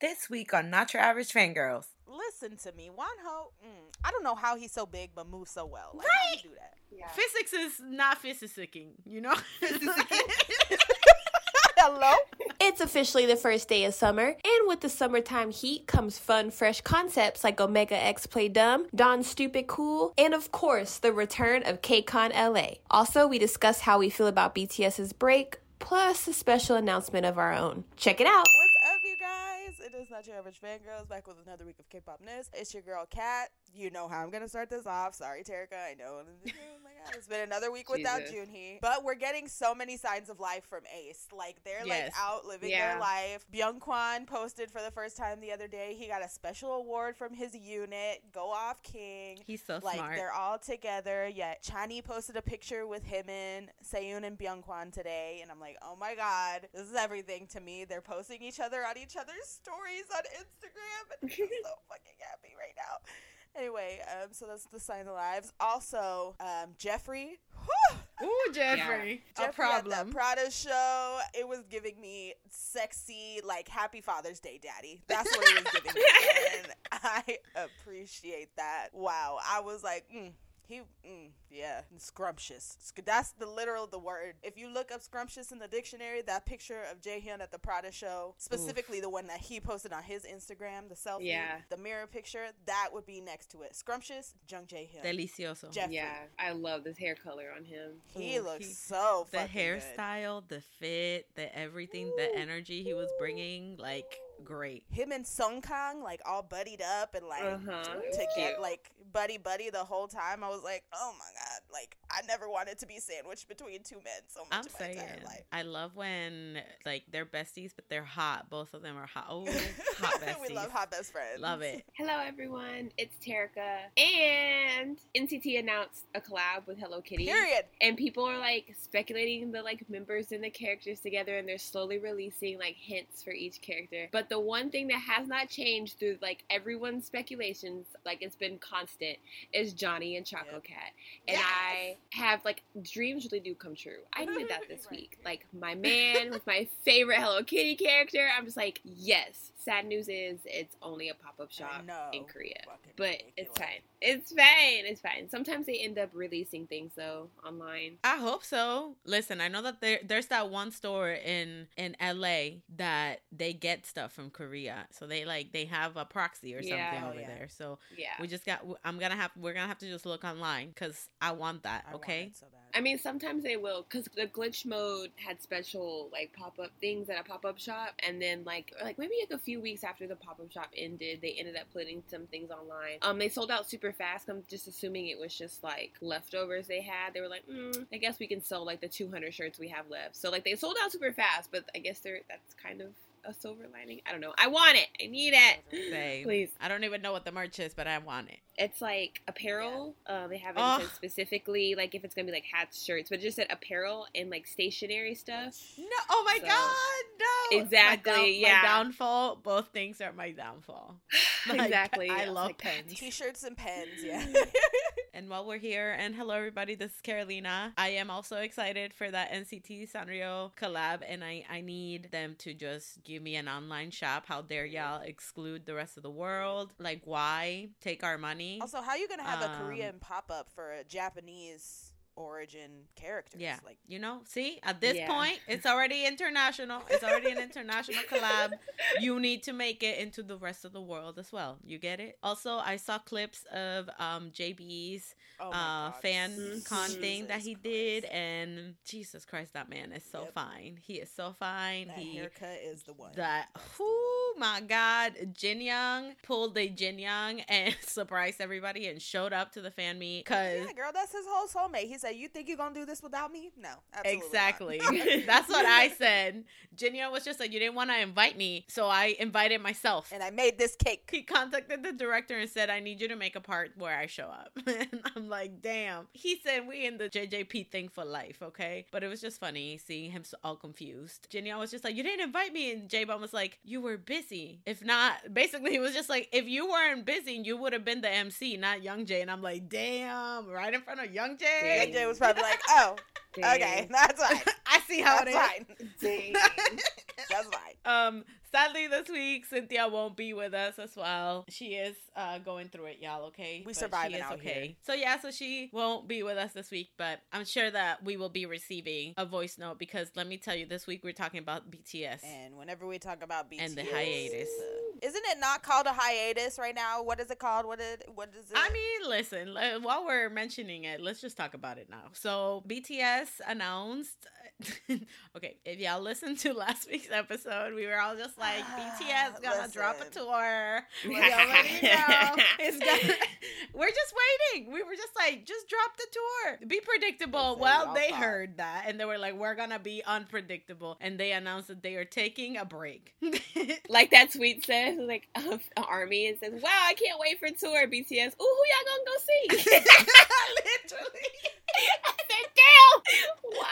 This week on Not Your Average Fangirls. Listen to me, Wonho. Mm, I don't know how he's so big but moves so well. Like, how Right? you do that? Yeah. Physics is not physicking, you know? Hello. It's officially the first day of summer, and with the summertime heat comes fun, fresh concepts like Omega X Play Dumb, Don Stupid Cool, and of course, the return of KCON LA. Also, we discuss how we feel about BTS's break, plus a special announcement of our own. Check it out. What's up. It is not your average fangirls back with another week of K-pop news. It's your girl Kat. You know how I'm gonna start this off. Sorry, Terica. I know. Oh my god, it's been another week without Junhee, but we're getting so many signs of life from Ace. Like they're like Yes. out living Yeah. their life. Byung-Kwan posted for the first time the other day. He got a special award from his unit. Go off, King. He's so like smart. they're all together. Yet Chani posted a picture with him and Seyun and Byung-Kwan today, and I'm like, oh my god, this is everything to me. They're posting each other on each other's stories on Instagram, and I'm so fucking happy right now. Anyway, um, so that's the sign of the lives. Also, um, Jeffrey. Ooh, Jeffrey. A Jeffrey at problem. that Prada show. It was giving me sexy, like Happy Father's Day, Daddy. That's what it was giving me, and I appreciate that. Wow, I was like, mm, he, mm, yeah, scrumptious. That's the literal the word. If you look up scrumptious in the dictionary, that picture of Jaehyun at the Prada show, specifically the one that he posted on his Instagram, the selfie, Yeah. the mirror picture, that would be next to it. Scrumptious, Jung Jaehyun. Delicioso. Jeffrey. Yeah, I love this hair color on him. He Ooh, looks he- so the fucking good. hairstyle, the fit, the everything, the energy he was bringing, like great. him and Sung Kang like all buddied up and like Uh-huh. to get Cute. like buddy buddy the whole time. I was like, oh my god, like I never wanted to be sandwiched between two men so much I'm in my saying, entire life. I love when like they're besties, but they're hot. Both of them are hot. Oh, hot besties. we love hot best friends. Love it. Hello, everyone. It's Terika And NCT announced a collab with Hello Kitty. Period. And people are like speculating the like members and the characters together, and they're slowly releasing like hints for each character. But the one thing that has not changed through like everyone's speculations, like it's been constant, is Johnny and Choco Yep. Cat. And Yes. I have like dreams really do come true. I needed that this week. Like my man with my favorite Hello Kitty character. I'm just like, yes. Sad news is it's only a pop up shop in Korea. Fucking But it's fine. It's fine. It's fine. Sometimes they end up releasing things though online. I hope so. Listen, I know that there there's that one store in in LA that they get stuff from Korea. So they like they have a proxy or something Yeah. Oh, over yeah. there. So Yeah. we just got I'm going to have we're going to have to just look online cuz I want that, I want okay? it so bad. I mean, sometimes they will, because the glitch mode had special like pop up things at a pop up shop, and then like like maybe like a few weeks after the pop up shop ended, they ended up putting some things online. Um, they sold out super fast. I'm just assuming it was just like leftovers they had. They were like, mm, I guess we can sell like the 200 shirts we have left. So like they sold out super fast, but I guess they're that's kind of a silver lining. I don't know. I want it. I need it. Please. I don't even know what the merch is, but I want it. It's like apparel. Uh, they haven't Oh. said specifically like if it's gonna be like hats, shirts, but it just said apparel and like stationary stuff. No, oh my So- god, no. Exactly, My, down- yeah. my downfall, both things are my downfall. Like, exactly. I was love like, pens. T-shirts and pens, yeah. And while we're here, and hello everybody, this is Carolina. I am also excited for that NCT Sanrio collab, and I I need them to just give me an online shop. How dare y'all exclude the rest of the world? Like, why take our money? Also, how are you gonna have a Um, Korean pop-up for a Japanese origin characters? Yeah, like you know, see, at this Yeah. point, it's already international. It's already an international collab. You need to make it into the rest of the world as well. You get it? Also, I saw clips of um JB's oh uh fan con thing that he did and Jesus Christ that man is so Yep. fine. He is so fine. That he haircut is the one. that oh my god Jin Young pulled the Jin Young and surprised everybody and showed up to the fan meet cuz Yeah, girl, that's his whole soulmate. He said, "You think you're gonna do this without me? No, absolutely not." Exactly. That's what I said. Jin was just like you didn't want to invite me, so I invited myself. and I made this cake. he contacted the director and said, I need you to make a part where I show up. and I'm like, damn. He said, we in the JJP thing for life, okay? But it was just funny seeing him all confused. Jenny was just like, you didn't invite me. And Jaebum was like, you were busy. If not, basically, he was just like, if you weren't busy, you would have been the MC, not Young J. And I'm like, damn, right in front of Young J. Jay was probably like, "Oh, okay, that's fine. I see how That's it is. fine. Dang. That's fine." Um, Sadly, this week Cynthia won't be with us as well. She is uh, going through it, y'all. Okay, We But surviving out okay. here. So yeah, so she won't be with us this week, but I'm sure that we will be receiving a voice note because let me tell you, this week we're talking about BTS. And whenever we talk about BTS, And the hiatus. isn't it not called a hiatus right now? What is it called? What is what is it? I mean, listen, while we're mentioning it, let's just talk about it now. So, BTS announced. okay, if y'all listened to last week's episode, we were all just like, ah, BTS gonna drop a tour. We already know it's gonna. We're just waiting. We were just like, just drop the tour. Be predictable. Listen, well, they thought. heard that and they were like, we're gonna be unpredictable. And they announced that they are taking a break. like that tweet says, like army, and says, "Wow, I can't wait for tour BTS. Ooh, who y'all gonna go see?" Literally. Damn, why?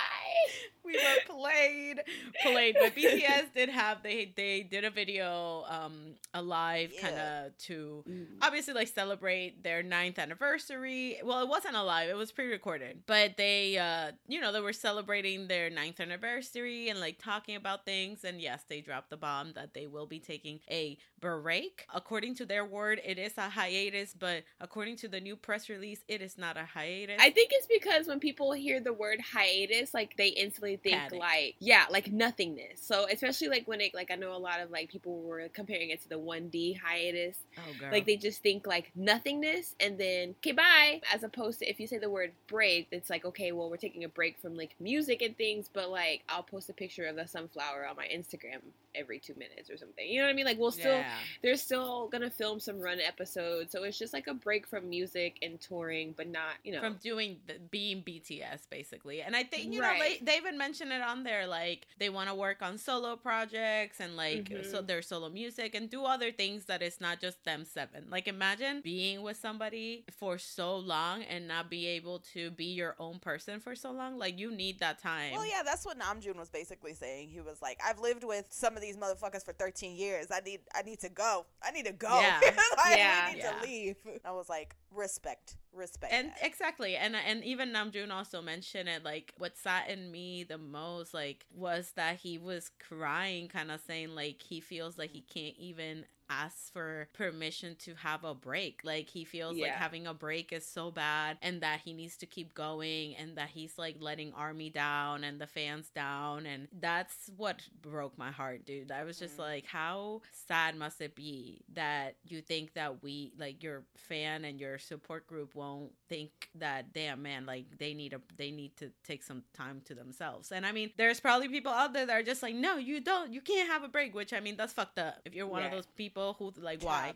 we were played. Played but bts did have they they did a video um a live Yeah. kind of to obviously like celebrate their ninth anniversary. Well it wasn't a live it was pre-recorded but they uh you know they were celebrating their ninth anniversary and like talking about things and yes they dropped the bomb that they will be taking a break according to their word it is a hiatus but according to the new press release it is not a hiatus I think it's because when people hear the word hiatus, like they instantly think Panic. like, yeah, like nothingness. So especially like when it, like I know a lot of like people were comparing it to the one D hiatus. oh Like they just think like nothingness and then okay bye. As opposed to if you say the word break, it's like okay, well we're taking a break from like music and things, but like I'll post a picture of the sunflower on my Instagram every two minutes or something. You know what I mean? Like we'll still Yeah. They're still gonna film some run episodes, so it's just like a break from music and touring, but not you know from doing the, being BTS basically. And I think you know Right. they, they even mentioned it on there like they want to work on solo projects and like Mhm. so their solo music and do other things that it's not just them seven. Like imagine being with somebody for so long and not be able to be your own person for so long. Like you need that time. Well, yeah, that's what Namjoon was basically saying. He was like, "I've lived with some of these motherfuckers for 13 years. I need, I need to go. I need to go. Yeah. like, Yeah. we need Yeah. to leave." I was like, "Respect, respect." and that. exactly and and even namjoon also mentioned it like what saddened me the most like was that he was crying kind of saying like he feels like he can't even ask for permission to have a break like he feels like having a break is so bad and that he needs to keep going and that he's like letting army down and the fans down and that's what broke my heart dude i was just Mm. like how sad must it be that you think that we like your fan and your support group won't think that damn man like they need a they need to take some time to themselves and i mean there's probably people out there that are just like no you don't you can't have a break which i mean that's fucked up if you're one of those people who like why.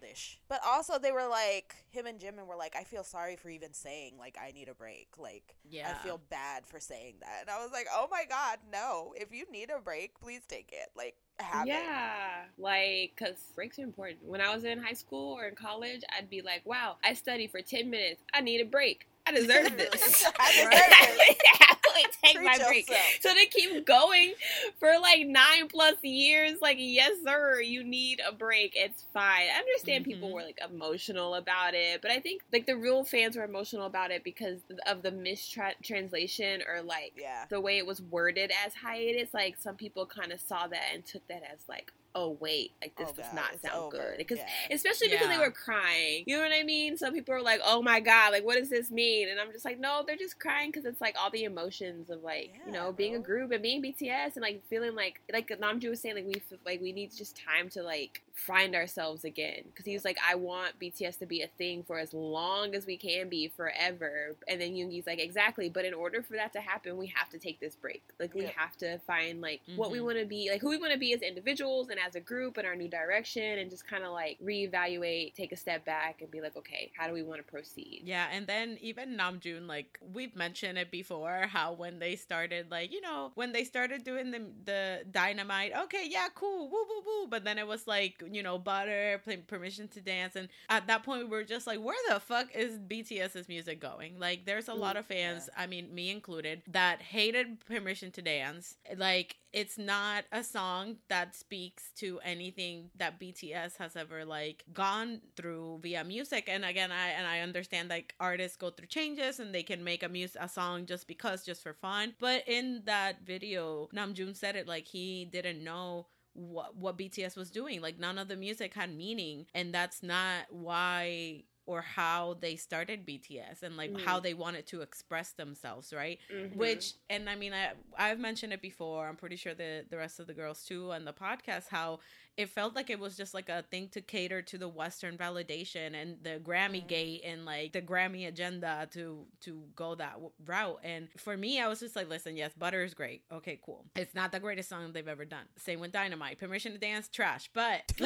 But also, they were like, him and Jimin were like, "I feel sorry for even saying like I need a break. Like, yeah I feel bad for saying that." And I was like, "Oh my god, no! If you need a break, please take it. Like, have it." yeah, like because breaks are important. When I was in high school or in college, I'd be like, "Wow, I studied for ten minutes. I need a break. I deserve this. I deserve I really take Treat my break." yourself. So to keep going for like nine plus years, like yes, sir, you need a break. It's fine. I understand people Mhm. were like emotional about it, but I think like the real fans were emotional about it because of the mistranslation or like Yeah. the way it was worded as hiatus. Like some people kind of saw that and took that as like, oh wait, like this Oh, does God, not sound over. good. Because Yeah. especially because they were crying. You know what I mean? Some people are like, "Oh my god, like what does this mean?" And I'm just like, "No, they're just crying because it's like all the emotions of like you Yeah, know being a group and being BTS and like feeling like like Namjoon was saying like we like we need just time to like find ourselves again because he was like, "I want BTS to be a thing for as long as we can be forever." And then Yoongi's like, "Exactly, but in order for that to happen, we have to take this break. Like we have to find like what we Mhm. want to be, like who we want to be as individuals and as a group and our new direction and just kind of like reevaluate, take a step back and be like, okay, how do we want to proceed? Yeah, and then even Namjoon, like we've mentioned it before, how when they started, like you know, when they started doing the the dynamite, okay, yeah, cool, woo woo woo, but then it was like you know, butter, permission to dance, and at that point we were just like, where the fuck is BTS's music going? Like, there's a lot of fans, I mean, me included, that hated permission to dance. Like, it's not a song that speaks to anything that BTS has ever like gone through via music. And again, I and I understand like artists go through changes and they can make a music a song just because just for fun. But in that video, Namjoon said it like he didn't know what what BTS was doing. Like none of the music had meaning, and that's not why or how they started BTS and like Mhm. how they wanted to express themselves, right? Mhm. Which and I mean I I've mentioned it before. I'm pretty sure the the rest of the girls too on the podcast how it felt like it was just like a thing to cater to the Western validation and the Grammy Mhm. gate and like the Grammy agenda to to go that w- route. And for me, I was just like, listen, yes, Butter is great. Okay, cool. It's not the greatest song they've ever done. Same with Dynamite. Permission to Dance, trash. But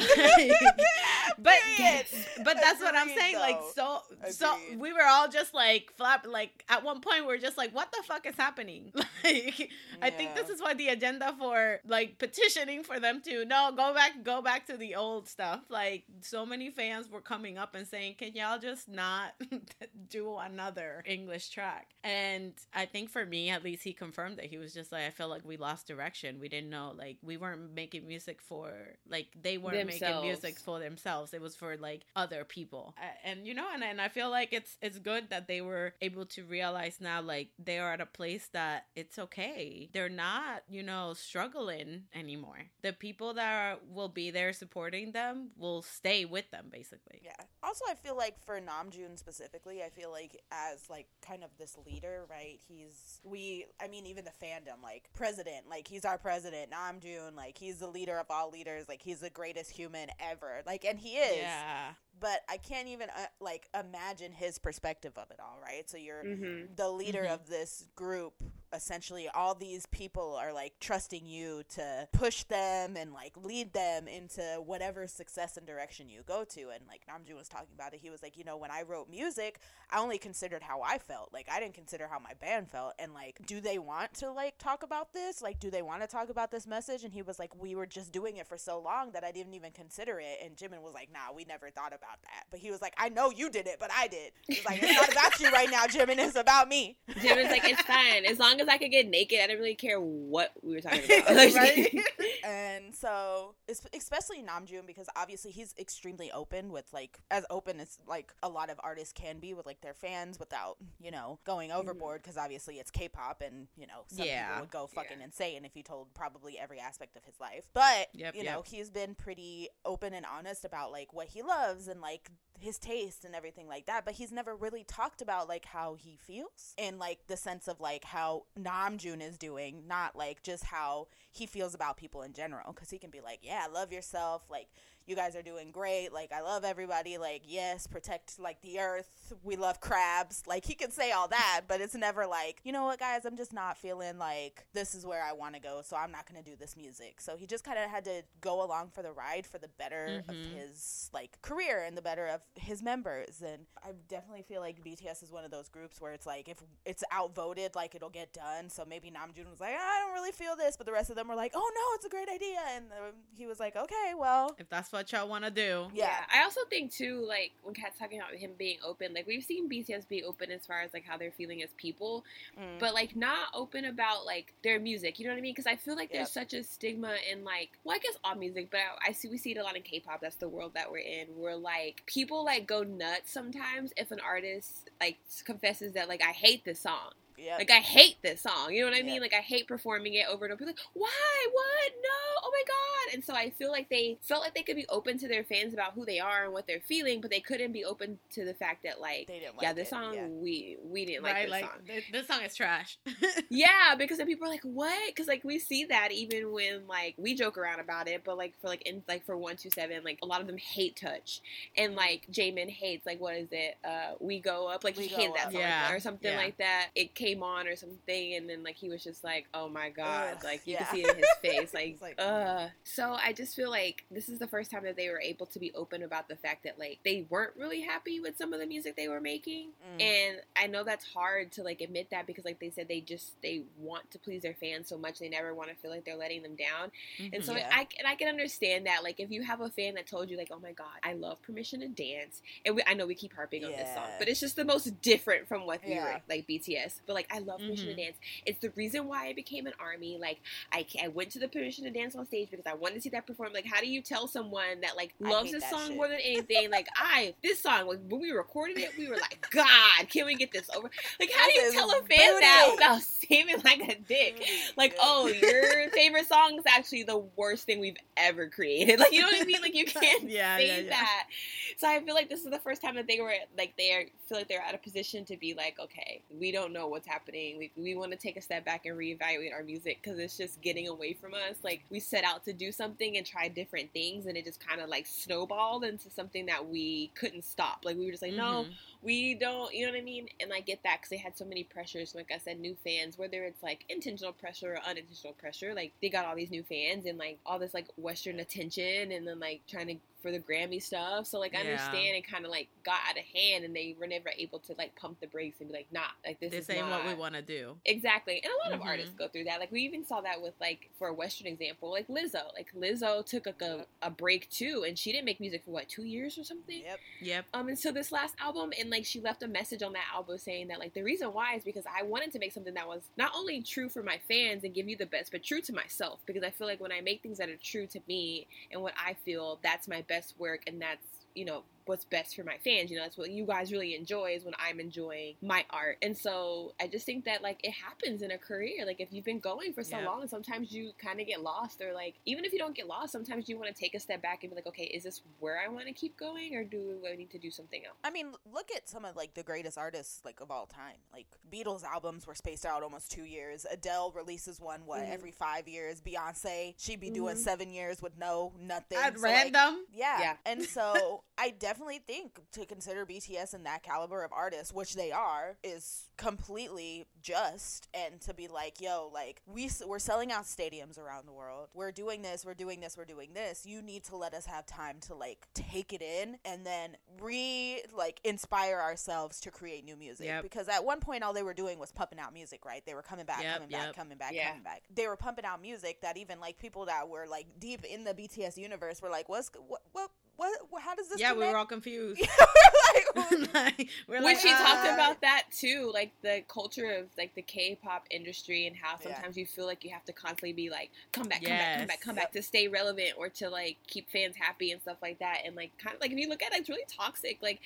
but Period. but that's what I'm saying. Like though. so so Agreed. we were all just like flap. Like at one point, we are just like, what the fuck is happening? Like I think this is what the agenda for like petitioning for them to no go back go back to the old stuff. Like so many fans were coming up and saying, can y'all just not do another English track? And I think for me, at least, he confirmed that he was just like, I feel like we lost direction. We didn't know, like we weren't making music for like they weren't making music for themselves. It was for like other people. And you know, and, and I feel like it's it's good that they were able to realize now like they are at a place that it's okay. They're not, you know, struggling anymore. The people that are, will be there supporting them will stay with them basically. Yeah. Also, I feel like for Namjoon specifically, I feel like as like kind of this leader, right? He's we. I mean, even the fandom, like president, like he's our president, Namjoon, like he's the leader of all leaders, like he's the greatest human ever, like, and he is. Yeah. But I can't even uh, like imagine his perspective of it all, right? So you're Mhm. the leader Mhm. of this group essentially all these people are like trusting you to push them and like lead them into whatever success and direction you go to. And like Namjoon was talking about it. He was like you know when I wrote music I only considered how I felt. Like I didn't consider how my band felt. And like do they want to like talk about this? Like do they want to talk about this message? And he was like we were just doing it for so long that I didn't even consider it. And Jimin was like nah we never thought about that. But he was like I know you did it but I did. Like it's not about you right now Jimin. It's about me. Jim is like, it's fine. As long as I could get naked, I didn't really care what we were talking about. right? and so, especially Namjoon, because obviously he's extremely open with like as open as like a lot of artists can be with like their fans without you know going mm-hmm. overboard. Because obviously it's K-pop, and you know some Yeah. people would go fucking Yeah. insane if he told probably every aspect of his life. But Yep, you yep. know he's been pretty open and honest about like what he loves and like his taste and everything like that. But he's never really talked about like how he feels and like the sense of like how Namjoon is doing, not like just how he feels about people in general. Because he can be like, yeah, love yourself, like you guys are doing great, like I love everybody, like yes, protect like the earth, we love crabs. Like he can say all that, but it's never like, you know what, guys, I'm just not feeling like this is where I want to go, so I'm not gonna do this music. So he just kind of had to go along for the ride for the better of Mhm. his like career and the better of his members. And I definitely feel like BTS is one of those groups where it's like if it's outvoted, like it'll get done. So maybe Namjoon was like, I don't really feel this, but the rest of them were like, Oh no, it's a great idea, and um, he was like, Okay, well, If that's what y'all want to do. yeah. I also think too, like when Kat's talking about him being open, like we've seen BTS be open as far as like how they're feeling as people, Mm. but like not open about like their music. You know what I mean? Because I feel like there's such a stigma in like, well, I guess all music, but I, I see we see it a lot in K-pop. That's the world that we're in. Where like people like go nuts sometimes if an artist like confesses that like I hate this song. Yeah. Like I hate this song. You know what I Yeah. mean? Like I hate performing it over and over. Like why? What? No! Oh my god! And so I feel like they felt like they could be open to their fans about who they are and what they're feeling, but they couldn't be open to the fact that like, They didn't yeah, this it, song yeah. we we didn't like this Like song. this, this song is trash. Yeah, because then people are like, "What?" Because like we see that even when like we joke around about it, but like for like in like for one two seven, like a lot of them hate touch, and like Jaemin hates like what is it? Uh, we go up, like We he Go hated that Up. song Yeah, or something yeah. like that. It came on or something, and then like he was just like, "Oh my god!" Ugh, like you yeah. can see it in his face, like, like, uh. So I just feel like this is the first time that they were able to be open about the fact that like they weren't really happy with some of the music they were making, Mm. and I know that's hard to like admit that because like they said they just they want to please their fans so much they never want to feel like they're letting them down. And so Yeah. I and I can understand that like if you have a fan that told you like oh my god I love Permission to Dance and we, I know we keep harping on this song but it's just the most different from what we were like BTS but like I love permission Mhm. to dance. It's the reason why I became an army. Like I, I went to the permission to dance on stage because I wanted to see that perform. Like how do you tell someone that like loves this song shit. more than anything? like I this song like when we recorded it, we were like, God, can we get this over? Like how do you tell a fan that booty. without seeming like a dick? Like, oh, your favorite song is actually the worst thing we've ever created. Like, you know what I mean? Like, you can't Yeah, say yeah, yeah. that. So I feel like this is the first time that they were like they are, feel like they're at a position to be like, okay, we don't know what's happening. We we want to take a step back and reevaluate our music because it's just getting away from us. Like, we set out to do something and try different things, and it just kind of like snowballed into something that we couldn't stop. Like, we were just like, no, Mhm. We don't you know what i mean and i get that because they had so many pressures like i said new fans whether it's like intentional pressure or unintentional pressure like they got all these new fans and like all this like western attention and then like trying to for the grammy stuff so like i Yeah. understand it kind of like got out of hand and they were never able to like pump the brakes and be like nah like this, This is ain't not what we want to do. Exactly. And a lot of Mhm. artists go through that. Like we even saw that with like for a Western example, like Lizzo. Like Lizzo took like a, a break too and she didn't make music for what, two years or something? Yep. Yep. Um, and so this last album, and like she left a message on that album saying that like the reason why is because I wanted to make something that was not only true for my fans and give you the best, but true to myself. Because I feel like when I make things that are true to me and what I feel, that's my best work, and that's you know what's best for my fans. You know, that's what you guys really enjoy is when I'm enjoying my art. And so I just think that like it happens in a career. Like if you've been going for so Yeah. long, sometimes you kind of get lost, or like even if you don't get lost, sometimes you want to take a step back and be like, okay, is this where I want to keep going, or do I need to do something else? I mean, look at some of like the greatest artists like of all time. Like Beatles albums were spaced out almost two years. Adele releases one what Mhm. every five years. Beyonce, she'd be doing Mhm. seven years with no nothing. At So, like, random. yeah. Yeah. And so I definitely think to consider BTS in that caliber of artists, which they are, is completely just. And to be like, yo, like we we're selling out stadiums around the world. We're doing this. We're doing this. We're doing this. You need to let us have time to like take it in and then re like inspire ourselves to create new music. Yep. Because at one point, all they were doing was pumping out music, right? They were coming back, Yep, coming back, coming back, Yeah. coming back. They were pumping out music that even like people that were like deep in the BTS universe were like, what's what what what, what how does this Yeah, we were all confused. like, like, we're when like, she talked uh, about that too, like the culture of like the K-pop industry and how Yeah. sometimes you feel like you have to constantly be like, come back, come back, come back, come back to stay relevant or to like keep fans happy and stuff like that. And like kind of like if you look at it, it's really toxic. Like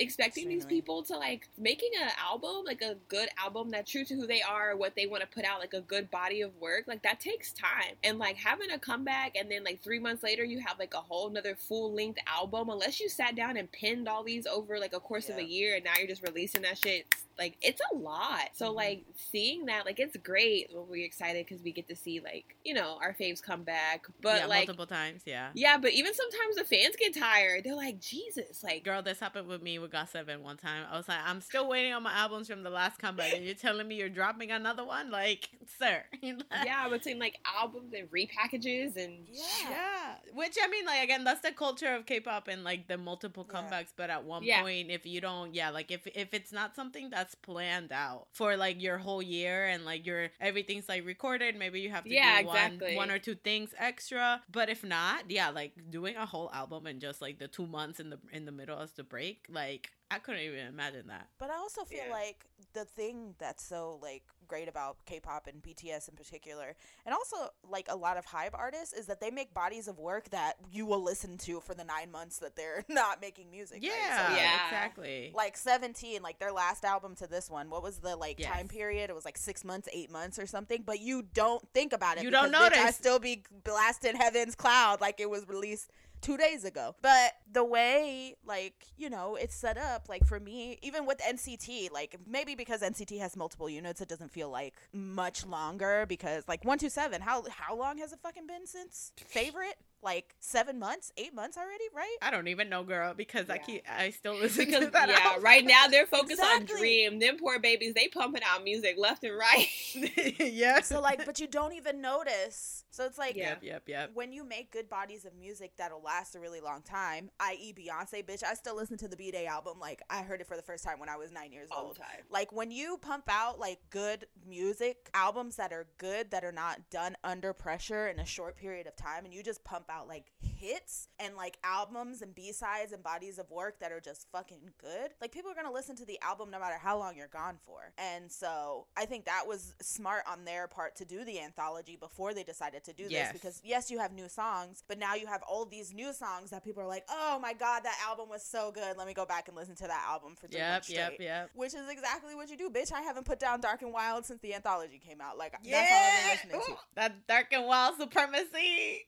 expecting these people to like making an album, like a good album that's true to who they are, what they want to put out, like a good body of work, like that takes time. And like having a comeback and then like three months later you have like a whole another full length album, unless you sat down and pinned all these over like a course of a year and now you're just releasing that shit. Like it's a lot. So Mhm. like seeing that, like it's great. We're excited because we get to see like you know our faves come back, but yeah, like multiple times. Yeah. yeah, but even sometimes the fans get tired. They're like, Jesus, like Girl, this happened with me with Got Seven one time. I was like, I'm still waiting on my albums from the last comeback, and you're telling me you're dropping another one? Like, sir. yeah, between like albums and repackages and Yeah. Yeah, which I mean, like again, that's the culture of K-pop and like the multiple Yeah. comebacks. But at one Yeah. point, if you don't, yeah, like if if it's not something that's planned out for like your whole year and like your everything's like recorded, maybe you have to Yeah, do one one or two things extra. But if not, yeah, like doing a whole album and just like the two months in the in the middle as the break, like I couldn't even imagine that. But I also feel Yeah. like the thing that's so like great about K-pop and BTS in particular, and also like a lot of hype artists, is that they make bodies of work that you will listen to for the nine months that they're not making music. right? Yeah, So, Yeah. exactly. Like Seventeen, like their last album to this one, what was the like Yes. time period? It was like six months, eight months, or something. But you don't think about it. You don't because, bitch, I still be blasting Heaven's Cloud like it was released two days ago. But the way, like, you know, it's set up, like for me, even with NCT, like maybe because NCT has multiple units, it doesn't feel like much longer because like one two seven, how how long has it fucking been since favorite? Like seven months, eight months already, right? I don't even know, girl, because I keep I still listen because to that. yeah, album. right now they're focused Exactly. on Dream. Them poor babies, they pumping out music left and right. yes. So like, but you don't even notice. So it's like Yeah. Yep, yep, yep. when you make good bodies of music that'll last a really long time, i.e., Beyonce, bitch, I still listen to the B'Day album. Like, I heard it for the first time when I was nine years All old. the time. Like, when you pump out, like, good music, albums that are good, that are not done under pressure in a short period of time, and you just pump out, like, hits and like albums and b-sides and bodies of work that are just fucking good like people are gonna listen to the album no matter how long you're gone for. And so i think that was smart on their part to do the anthology before they decided to do Yes. this because yes you have new songs but now you have all these new songs that people are like oh my god that album was so good. Let me go back and listen to that album for three Yep, months straight. yep, yep. which is exactly what you do bitch. I haven't put down dark and wild since the anthology came out. Like that's all i've been listening to. That dark and wild supremacy.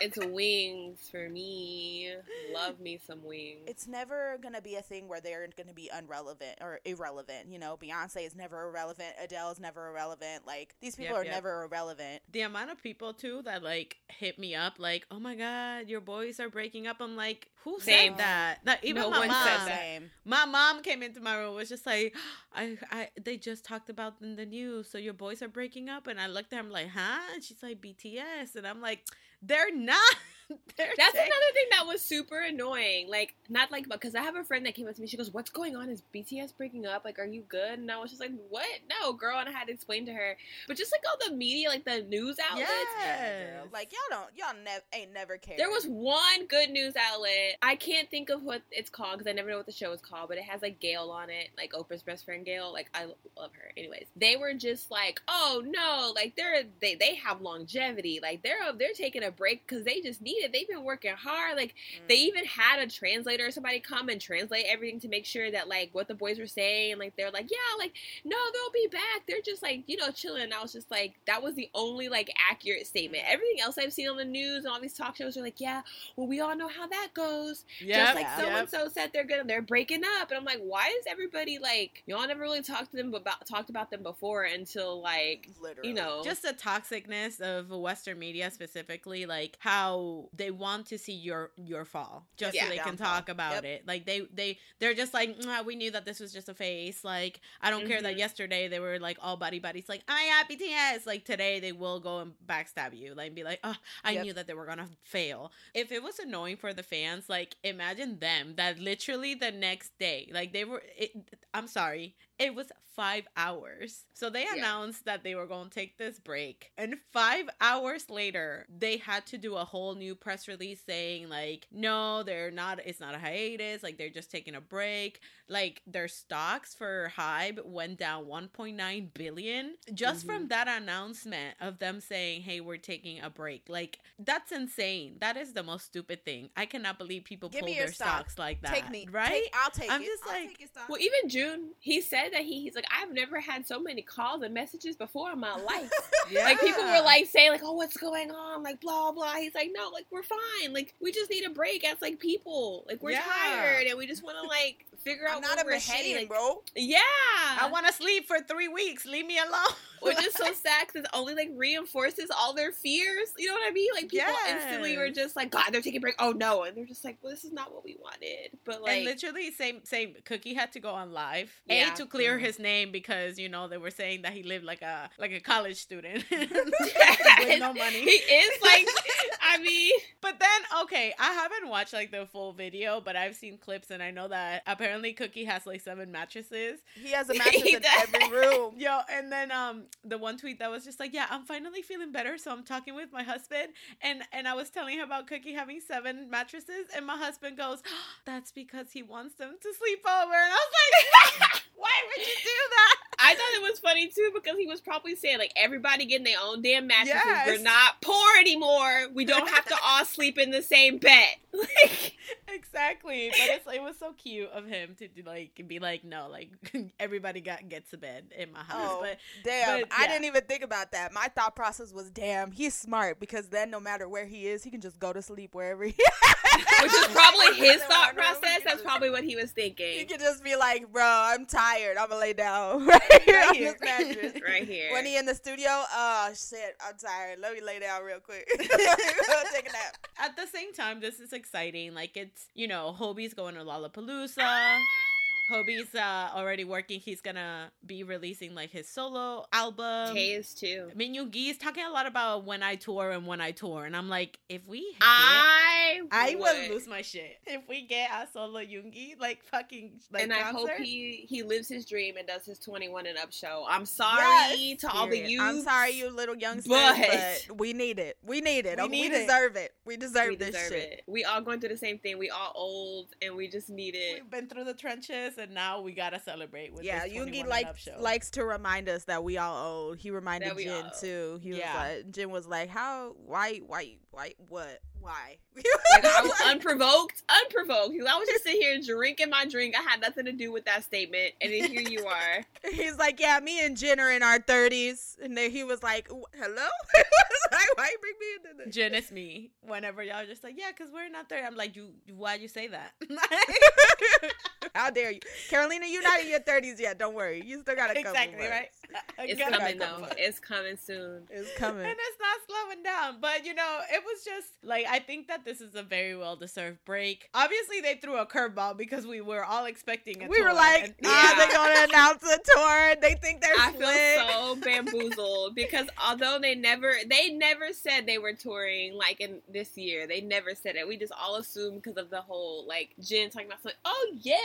It's wings for me. Love me some wings. it's never gonna be a thing where they're gonna be unrelevant or irrelevant. You know, Beyonce is never irrelevant. Adele is never irrelevant. Like these people Yep, are yep. never irrelevant. the amount of people too that like hit me up like, "Oh my god, your boys are breaking up." I'm like, "Who Same. said that?" Not even No my one mom. said that. My mom came into my room was just like, I, I, they just talked about in the news. So your boys are breaking up, and I looked at her, I'm like, huh? And she's like, BTS, and I'm like, they're not. they're That's taking- another thing that was super annoying. Like, not like, but because I have a friend that came up to me. She goes, "What's going on? Is BTS breaking up? Like, are you good?" And I was just like, "What? No, girl." And I had to explain to her. But just like all the media, like the news outlets, Yeah. Yes. Like y'all don't y'all never ain't never cared. There was one good news outlet. I can't think of what it's called because I never know what the show is called, but it has like Gail on it, like Oprah's best friend Gail. Like I love her. Anyways, they were just like, oh no, like they're they they have longevity. Like they're they're taking a break because they just need it. They've been working hard. Like they Mm. even had a translator or somebody come and translate everything to make sure that like what the boys were saying. Like they're like, yeah, like no, they'll be back. They're just like you know chilling. And I was just like, that was the only like accurate statement. Everything else I've seen on the news and all these talk shows are like, yeah, well we all know how that goes. Yep, Just like so and so said they're gonna they're breaking up, and I'm like, why is everybody like y'all never really talked to them about talked about them before until like literally. you know just the toxicness of Western media specifically, like how they want to see your your fall, just Yeah. so they can talk about Yep. it. Like they they they're just like, "Mwah, we knew that this was just a face. Like I don't care that Mhm. yesterday they were like all buddy buddies, like I yeah BTS. Like today they will go and backstab you, like be like, oh, I Yep. knew that they were gonna fail. If it was annoying for the fans, like imagine them that literally the next day, like they were. It, I'm sorry, it was five hours. So they Yeah. announced that they were going to take this break. And five hours later, they had to do a whole new press release saying, like, no, they're not, it's not a hiatus. Like, they're just taking a break. Like, their stocks for Hybe went down 1.9 billion just from mm-hmm. that announcement of them saying, hey, we're taking a break. Like, that's insane. That is the most stupid thing. I cannot believe people Give pull their stock. stocks like that. take me Right? Take, I'll take I'm it. just I'll like- take your stock. Well, even June, he said that he, he's like, I've never had so many calls and messages before in my life. Like people were like saying like, "Oh, what's going on?" Like blah blah. He's like, "No, like we're fine. Like we just need a break as like people. Like we're Yeah. tired and we just want to like figure out I'm not where a we're machine, heading." Like, bro. yeah, I want to sleep for three weeks. Leave me alone. which is so sad because it only like reinforces all their fears. You know what I mean? Like people instantly were just like, "God, they're taking a break." Oh no, and they're just like, "Well, this is not what we wanted." But like, and literally, same same. Cookie had to go on live Yeah. a to clear his name because you know they were saying that he lived like a like a college student. With no money. he is like, I mean, But then, okay, I haven't watched like the full video, but I've seen clips and I know that apparently Cookie has like seven mattresses. He has a mattress in every room. Yo, and then um the one tweet that was just like, yeah, I'm finally feeling better, so I'm talking with my husband, and and I was telling him about Cookie having seven mattresses, and my husband goes, that's because he wants them to sleep over, and I was like, why would you do that? I thought it was funny too because he was probably saying like everybody getting their own damn mattresses. Yes. We're not poor anymore. We don't have to all sleep in the same bed. Like, exactly, but it's it was so cute of him to do, like be like, no, like everybody got gets a bed in my house, Oh, but damn. but, I didn't even think about that. My thought process was, damn, he's smart because then no matter where he is, he can just go to sleep wherever he which is probably his thought process. That's probably what he was thinking. He could just be like, bro, I'm tired. I'm gonna lay down right here Right here. mattress. Right here. When he in the studio, oh shit, I'm tired. Let me lay down real quick. Take a nap. at the same time, this is exciting. Like it's you know, Hobi's going to Lollapalooza. Hobi's uh, already working. He's gonna be releasing like his solo album. Tae is too. I mean, Yoongi is talking a lot about when I tour and when I tour, and I'm like, if we, get, I I would. will lose my shit if we get a solo Yoongi like fucking like and I hope he he lives his dream and does his 21 and up show. I'm sorry Yes. to all the Period. youth. I'm sorry, you little youngsters, but- but, we need it. We need it. We We, need we it. deserve it. We deserve We this deserve shit. it. We all going through the same thing. We all old and we just need it. We've been through the trenches, and now we gotta celebrate with Yeah, this 21 Yoongi likes up show. likes to remind us that we all old. He reminded That Jin too. He Yeah. was like, Jin was like, "How? Why? Why? Why? What? Why?" Like, I was unprovoked, unprovoked. I was just sitting here drinking my drink. I had nothing to do with that statement, and then here you are. He's like, "Yeah, me and Jin are in our thirties," and then he was like, "Hello." Like, "Why you bring me into this?" Jin is me. Whenever y'all just like, yeah, because we're not there. I'm like, you. Why'd you say that? How dare you, Carolina? You're not in your thirties yet. Don't worry. You still got a couple exactly months. right. I It's gotta coming though. It's coming soon. It's coming. and it's not slowing down. But you know, it was just like I think that this is a very well deserved break. Obviously, they threw a curveball because we were all expecting. A we were like, and- ah, Yeah. they gonna announce a tour. They think they're I slick. feel so bamboozled because although they never they never said they were touring like in this year. They never said it. We just all assumed because of the whole like Jin talking about something. Oh yeah,